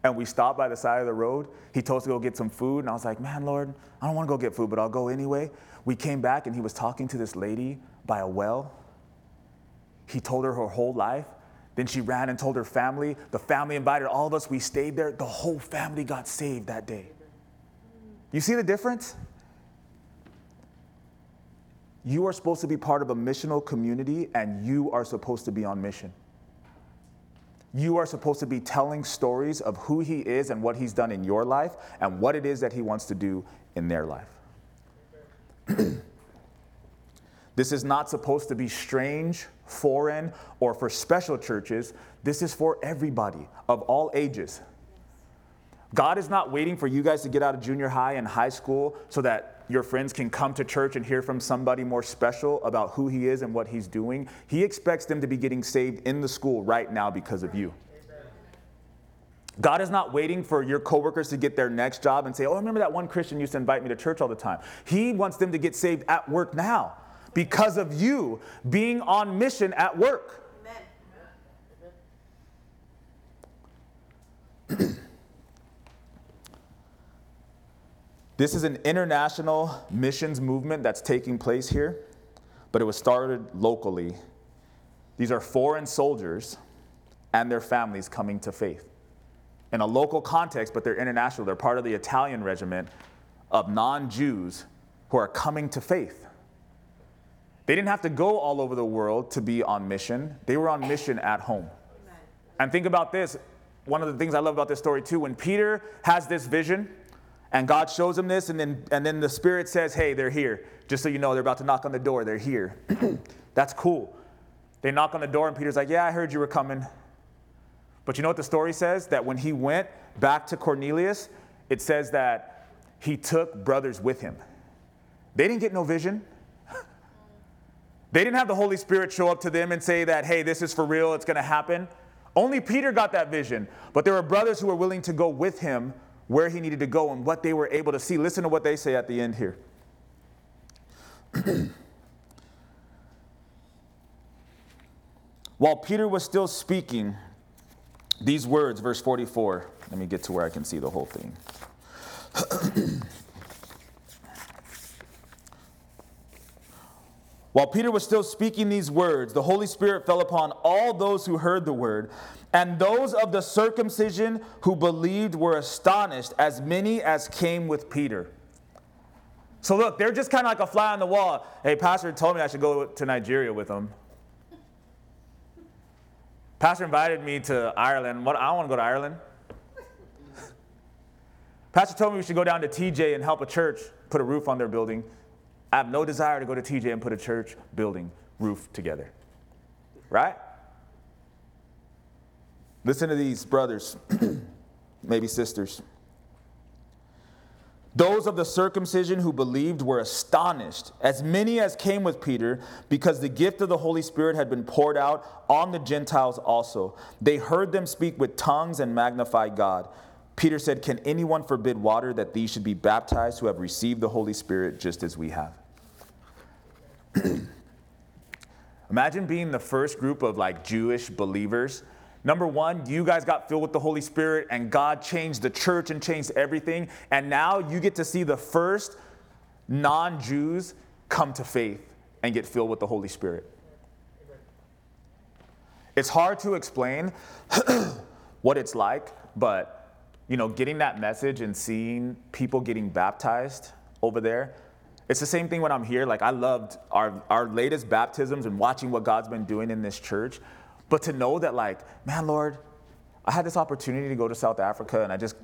and we stopped by the side of the road. He told us to go get some food, and I was like, Man, Lord, I don't want to go get food, but I'll go anyway. We came back, and he was talking to this lady by a well. He told her her whole life. Then she ran and told her family. The family invited all of us. We stayed there. The whole family got saved that day. You see the difference? You are supposed to be part of a missional community, and you are supposed to be on mission. You are supposed to be telling stories of who He is and what He's done in your life and what it is that He wants to do in their life. this is not supposed to be strange, foreign, or for special churches. This is for everybody of all ages. God is not waiting for you guys to get out of junior high and high school so that your friends can come to church and hear from somebody more special about who he is and what he's doing. He expects them to be getting saved in the school right now because of you. God is not waiting for your coworkers to get their next job and say, Oh, remember that one Christian used to invite me to church all the time. He wants them to get saved at work now because of you being on mission at work. This is an international missions movement that's taking place here, but it was started locally. These are foreign soldiers and their families coming to faith. In a local context, but they're international. They're part of the Italian regiment of non Jews who are coming to faith. They didn't have to go all over the world to be on mission, they were on mission at home. And think about this one of the things I love about this story too, when Peter has this vision, and God shows him this, and then, and then the Spirit says, Hey, they're here. Just so you know, they're about to knock on the door. They're here. That's cool. They knock on the door, and Peter's like, Yeah, I heard you were coming. But you know what the story says? That when he went back to Cornelius, it says that he took brothers with him. They didn't get no vision. They didn't have the Holy Spirit show up to them and say that, hey, this is for real, it's gonna happen. Only Peter got that vision, but there were brothers who were willing to go with him where he needed to go and what they were able to see. Listen to what they say at the end here. While Peter was still speaking these words, verse 44, let me get to where I can see the whole thing. While Peter was still speaking these words, the Holy Spirit fell upon all those who heard the word. And those of the circumcision who believed were astonished, as many as came with Peter. So look, they're just kind of like a fly on the wall. Hey, Pastor told me I should go to Nigeria with him. Pastor invited me to Ireland. What I don't want to go to Ireland. Pastor told me we should go down to TJ and help a church put a roof on their building. I have no desire to go to TJ and put a church building roof together. Right? Listen to these brothers, maybe sisters. Those of the circumcision who believed were astonished, as many as came with Peter, because the gift of the Holy Spirit had been poured out on the Gentiles also. They heard them speak with tongues and magnify God. Peter said, Can anyone forbid water that these should be baptized who have received the Holy Spirit just as we have? Imagine being the first group of like Jewish believers Number one, you guys got filled with the Holy Spirit and God changed the church and changed everything. And now you get to see the first non Jews come to faith and get filled with the Holy Spirit. It's hard to explain what it's like, but you know, getting that message and seeing people getting baptized over there, it's the same thing when I'm here. Like I loved our, our latest baptisms and watching what God's been doing in this church. But to know that, like, man, Lord, I had this opportunity to go to South Africa and I just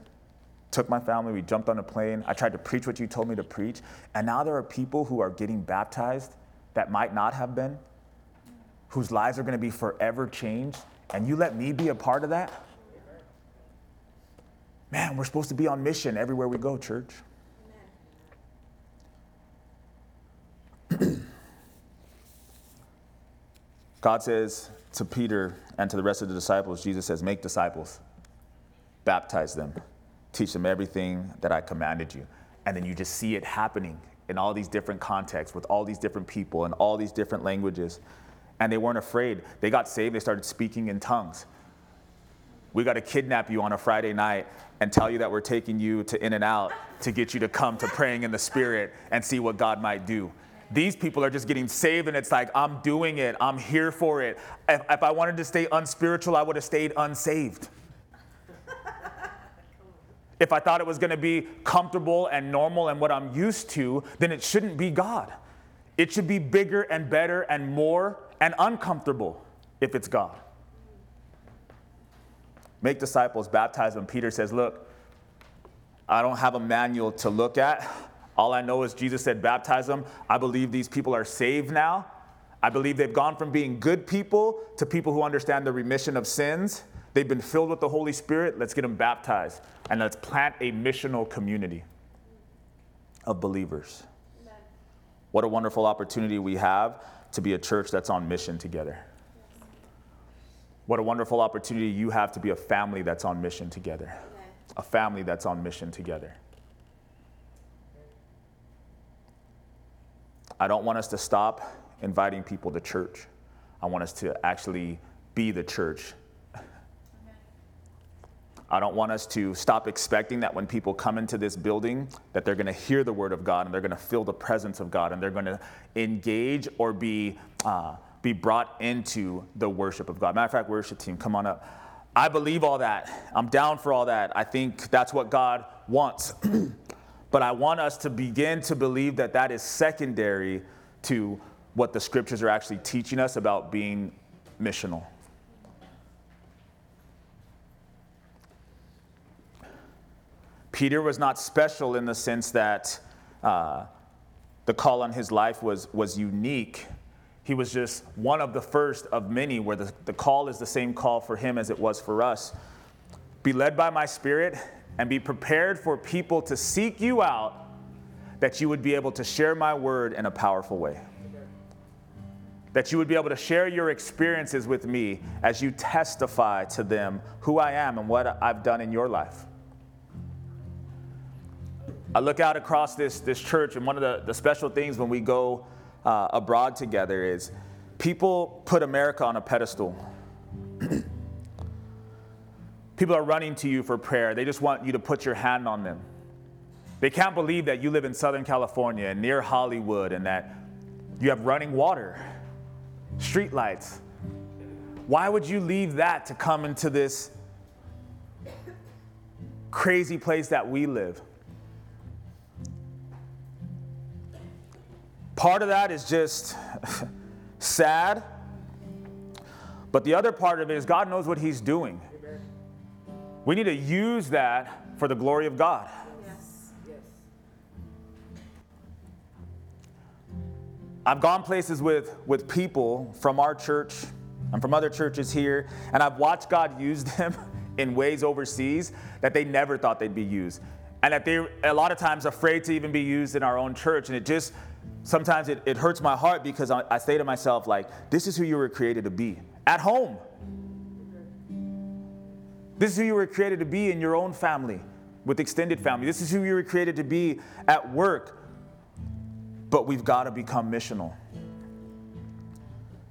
took my family, we jumped on a plane, I tried to preach what you told me to preach, and now there are people who are getting baptized that might not have been, whose lives are going to be forever changed, and you let me be a part of that? Man, we're supposed to be on mission everywhere we go, church. God says, to Peter and to the rest of the disciples, Jesus says, Make disciples, baptize them, teach them everything that I commanded you. And then you just see it happening in all these different contexts with all these different people and all these different languages. and they weren't afraid. They got saved, they started speaking in tongues. We got to kidnap you on a Friday night and tell you that we're taking you to In and Out to get you to come to praying in the Spirit and see what God might do. These people are just getting saved, and it's like, I'm doing it. I'm here for it. If, if I wanted to stay unspiritual, I would have stayed unsaved. if I thought it was going to be comfortable and normal and what I'm used to, then it shouldn't be God. It should be bigger and better and more and uncomfortable if it's God. Make disciples, baptize them. Peter says, Look, I don't have a manual to look at. All I know is Jesus said, baptize them. I believe these people are saved now. I believe they've gone from being good people to people who understand the remission of sins. They've been filled with the Holy Spirit. Let's get them baptized and let's plant a missional community of believers. Amen. What a wonderful opportunity we have to be a church that's on mission together. What a wonderful opportunity you have to be a family that's on mission together. Amen. A family that's on mission together. I don't want us to stop inviting people to church. I want us to actually be the church. I don't want us to stop expecting that when people come into this building that they're going to hear the word of God and they're going to feel the presence of God and they're going to engage or be uh, be brought into the worship of God. Matter of fact, worship team, come on up. I believe all that. I'm down for all that. I think that's what God wants. But I want us to begin to believe that that is secondary to what the scriptures are actually teaching us about being missional. Peter was not special in the sense that uh, the call on his life was, was unique. He was just one of the first of many where the, the call is the same call for him as it was for us. Be led by my spirit and be prepared for people to seek you out that you would be able to share my word in a powerful way. That you would be able to share your experiences with me as you testify to them who I am and what I've done in your life. I look out across this, this church, and one of the, the special things when we go uh, abroad together is people put America on a pedestal. People are running to you for prayer. They just want you to put your hand on them. They can't believe that you live in Southern California and near Hollywood and that you have running water, street lights. Why would you leave that to come into this crazy place that we live? Part of that is just sad, but the other part of it is God knows what He's doing. We need to use that for the glory of God. I've gone places with, with people from our church and from other churches here, and I've watched God use them in ways overseas that they never thought they'd be used. And that they're a lot of times afraid to even be used in our own church. And it just, sometimes it, it hurts my heart because I, I say to myself, like, this is who you were created to be at home. This is who you were created to be in your own family, with extended family. This is who you were created to be at work. But we've got to become missional.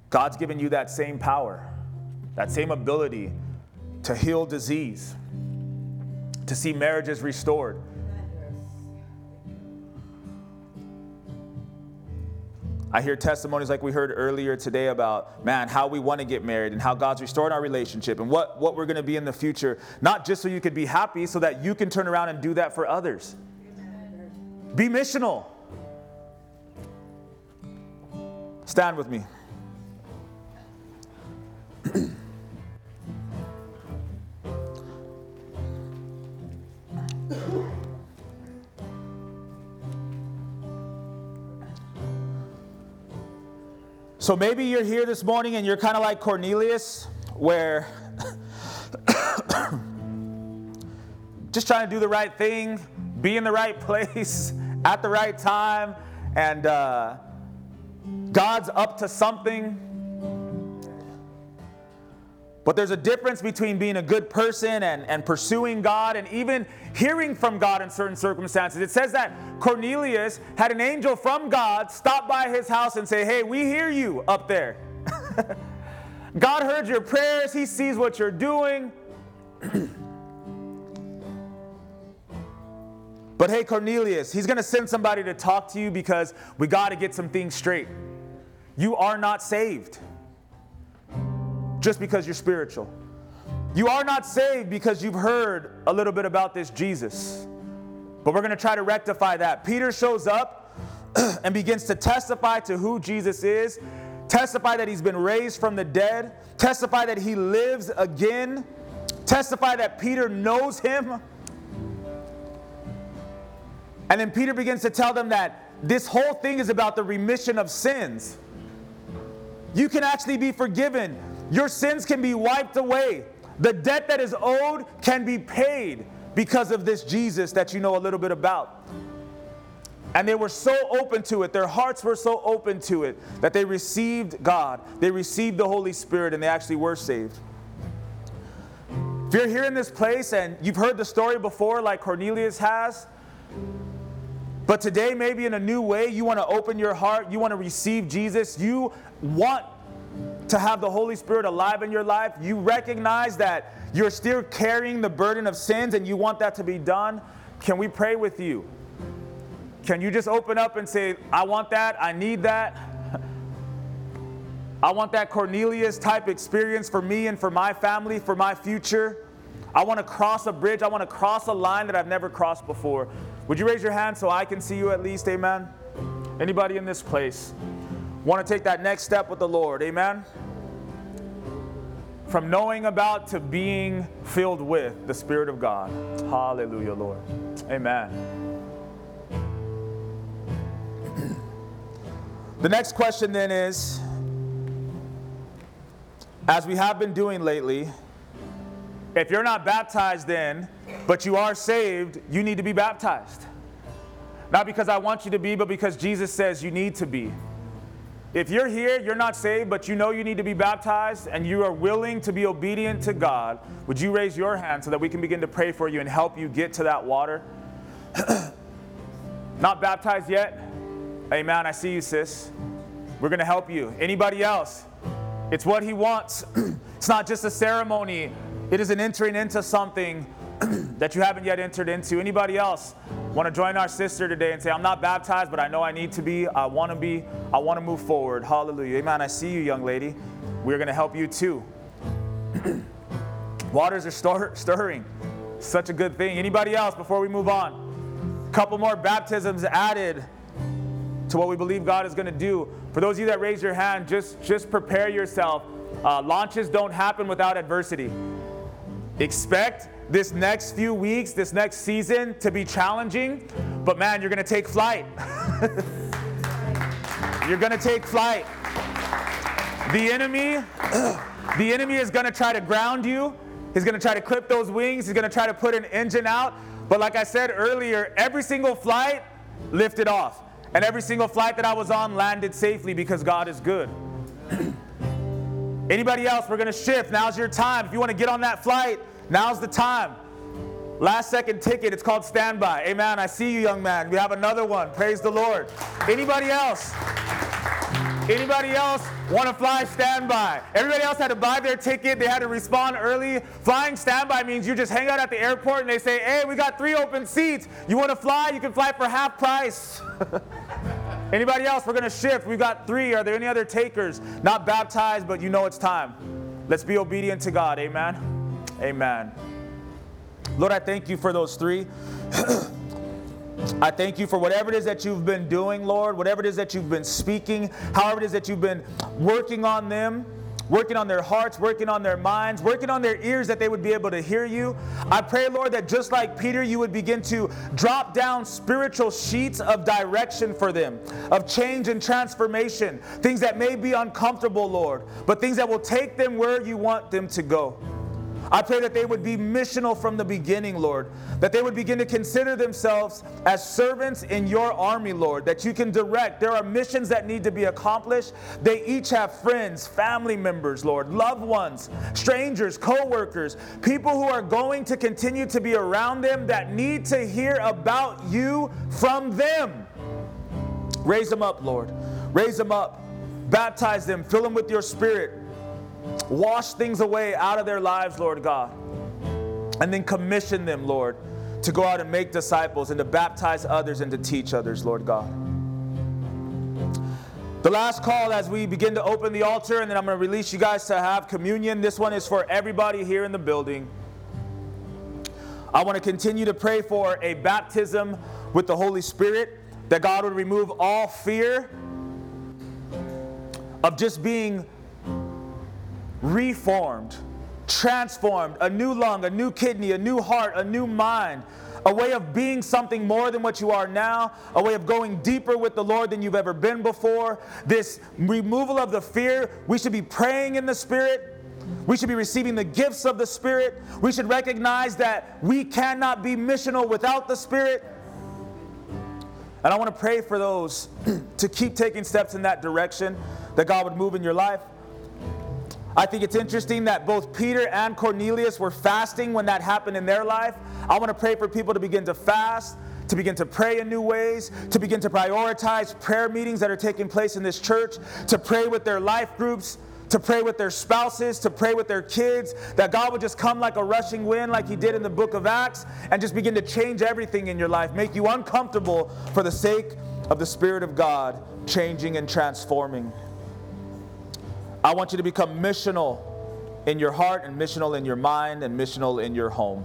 God's given you that same power, that same ability to heal disease, to see marriages restored I hear testimonies like we heard earlier today about, man, how we want to get married and how God's restored our relationship and what, what we're going to be in the future, not just so you could be happy, so that you can turn around and do that for others. Be missional. Stand with me. So maybe you're here this morning and you're kind of like Cornelius, where just trying to do the right thing, be in the right place at the right time, and uh, God's up to something. But there's a difference between being a good person and, and pursuing God and even hearing from God in certain circumstances. It says that Cornelius had an angel from God stop by his house and say, Hey, we hear you up there. God heard your prayers, He sees what you're doing. but hey, Cornelius, He's gonna send somebody to talk to you because we gotta get some things straight. You are not saved just because you're spiritual. You are not saved because you've heard a little bit about this Jesus. But we're going to try to rectify that. Peter shows up and begins to testify to who Jesus is, testify that he's been raised from the dead, testify that he lives again, testify that Peter knows him. And then Peter begins to tell them that this whole thing is about the remission of sins. You can actually be forgiven. Your sins can be wiped away. The debt that is owed can be paid because of this Jesus that you know a little bit about. And they were so open to it, their hearts were so open to it, that they received God, they received the Holy Spirit, and they actually were saved. If you're here in this place and you've heard the story before, like Cornelius has, but today, maybe in a new way, you want to open your heart, you want to receive Jesus, you want to have the Holy Spirit alive in your life, you recognize that you're still carrying the burden of sins and you want that to be done, can we pray with you? Can you just open up and say, I want that, I need that? I want that Cornelius type experience for me and for my family, for my future. I want to cross a bridge. I want to cross a line that I've never crossed before. Would you raise your hand so I can see you at least? Amen. Anybody in this place want to take that next step with the Lord? Amen. From knowing about to being filled with the Spirit of God. Hallelujah, Lord. Amen. The next question then is as we have been doing lately, if you're not baptized then, but you are saved, you need to be baptized. Not because I want you to be, but because Jesus says you need to be. If you're here, you're not saved, but you know you need to be baptized and you are willing to be obedient to God, would you raise your hand so that we can begin to pray for you and help you get to that water? not baptized yet? Amen. I see you, sis. We're going to help you. Anybody else? It's what He wants. it's not just a ceremony, it is an entering into something that you haven't yet entered into. Anybody else want to join our sister today and say, I'm not baptized, but I know I need to be. I want to be. I want to move forward. Hallelujah. Amen. I see you, young lady. We're going to help you too. Waters are stir- stirring. Such a good thing. Anybody else before we move on? A Couple more baptisms added to what we believe God is going to do. For those of you that raise your hand, just, just prepare yourself. Uh, launches don't happen without adversity. Expect this next few weeks, this next season to be challenging, but man, you're going to take flight. you're going to take flight. The enemy, the enemy is going to try to ground you. He's going to try to clip those wings. He's going to try to put an engine out. But like I said earlier, every single flight lifted off. And every single flight that I was on landed safely because God is good. Anybody else? We're going to shift. Now's your time. If you want to get on that flight, now's the time. Last second ticket, it's called standby. Amen. I see you, young man. We have another one. Praise the Lord. Anybody else? Anybody else want to fly standby? Everybody else had to buy their ticket. They had to respond early. Flying standby means you just hang out at the airport and they say, hey, we got three open seats. You want to fly? You can fly for half price. Anybody else? We're going to shift. We've got three. Are there any other takers? Not baptized, but you know it's time. Let's be obedient to God. Amen. Amen. Lord, I thank you for those three. I thank you for whatever it is that you've been doing, Lord, whatever it is that you've been speaking, however it is that you've been working on them working on their hearts, working on their minds, working on their ears that they would be able to hear you. I pray, Lord, that just like Peter, you would begin to drop down spiritual sheets of direction for them, of change and transformation, things that may be uncomfortable, Lord, but things that will take them where you want them to go. I pray that they would be missional from the beginning, Lord, that they would begin to consider themselves as servants in your army, Lord, that you can direct. There are missions that need to be accomplished. They each have friends, family members, Lord, loved ones, strangers, co workers, people who are going to continue to be around them that need to hear about you from them. Raise them up, Lord. Raise them up. baptize them, fill them with your spirit, wash things away out of their lives, Lord God, and then commission them, Lord, to go out and make disciples and to baptize others and to teach others, Lord God. The last call as we begin to open the altar, and then I'm going to release you guys to have communion. This one is for everybody here in the building. I want to continue to pray for a baptism with the Holy Spirit, that God would remove all fear of just being reformed, transformed, a new lung, a new kidney, a new heart, a new mind, a way of being something more than what you are now, a way of going deeper with the Lord than you've ever been before. This removal of the fear, we should be praying in the Spirit. We should be receiving the gifts of the Spirit. We should recognize that we cannot be missional without the Spirit. And I want to pray for those to keep taking steps in that direction, that God would move in your life. I think it's interesting that both Peter and Cornelius were fasting when that happened in their life. I want to pray for people to begin to fast, to begin to pray in new ways, to begin to prioritize prayer meetings that are taking place in this church, to pray with their life groups, to pray with their spouses, to pray with their kids, that God would just come like a rushing wind, like He did in the book of Acts, and just begin to change everything in your life, make you uncomfortable for the sake of the Spirit of God changing and transforming. I want you to become missional in your heart, and missional in your mind, and missional in your home.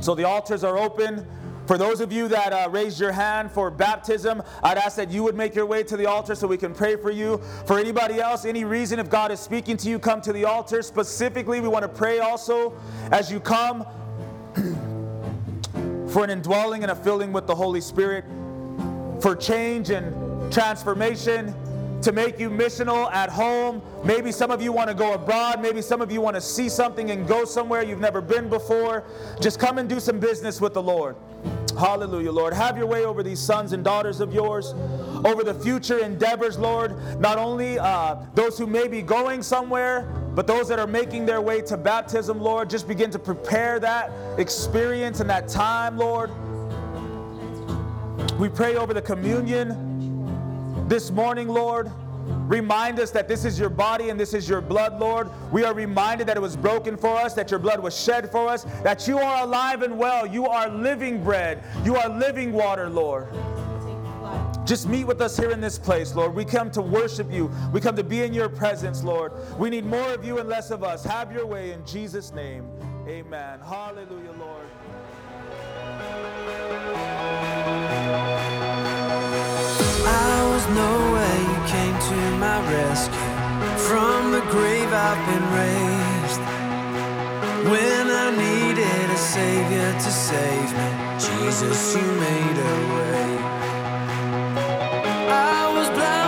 So the altars are open. For those of you that uh, raised your hand for baptism, I'd ask that you would make your way to the altar so we can pray for you. For anybody else, any reason if God is speaking to you, come to the altar. Specifically, we want to pray also as you come for an indwelling and a filling with the Holy Spirit, for change and transformation to make you missional at home. Maybe some of you want to go abroad. Maybe some of you want to see something and go somewhere you've never been before. Just come and do some business with the Lord. Hallelujah, Lord. Have your way over these sons and daughters of yours, over the future endeavors, Lord. Not only uh, those who may be going somewhere, but those that are making their way to baptism, Lord. Just begin to prepare that experience and that time, Lord. We pray over the communion this morning, Lord. Remind us that this is your body and this is your blood, Lord. We are reminded that it was broken for us, that your blood was shed for us, that you are alive and well. You are living bread. You are living water, Lord. Just meet with us here in this place, Lord. We come to worship you. We come to be in your presence, Lord. We need more of you and less of us. Have your way in Jesus' name. Amen. Hallelujah, Lord. Was nowhere, you came to my rescue. From the grave I've been raised. When I needed a savior to save me, Jesus, you made a way. I was blind,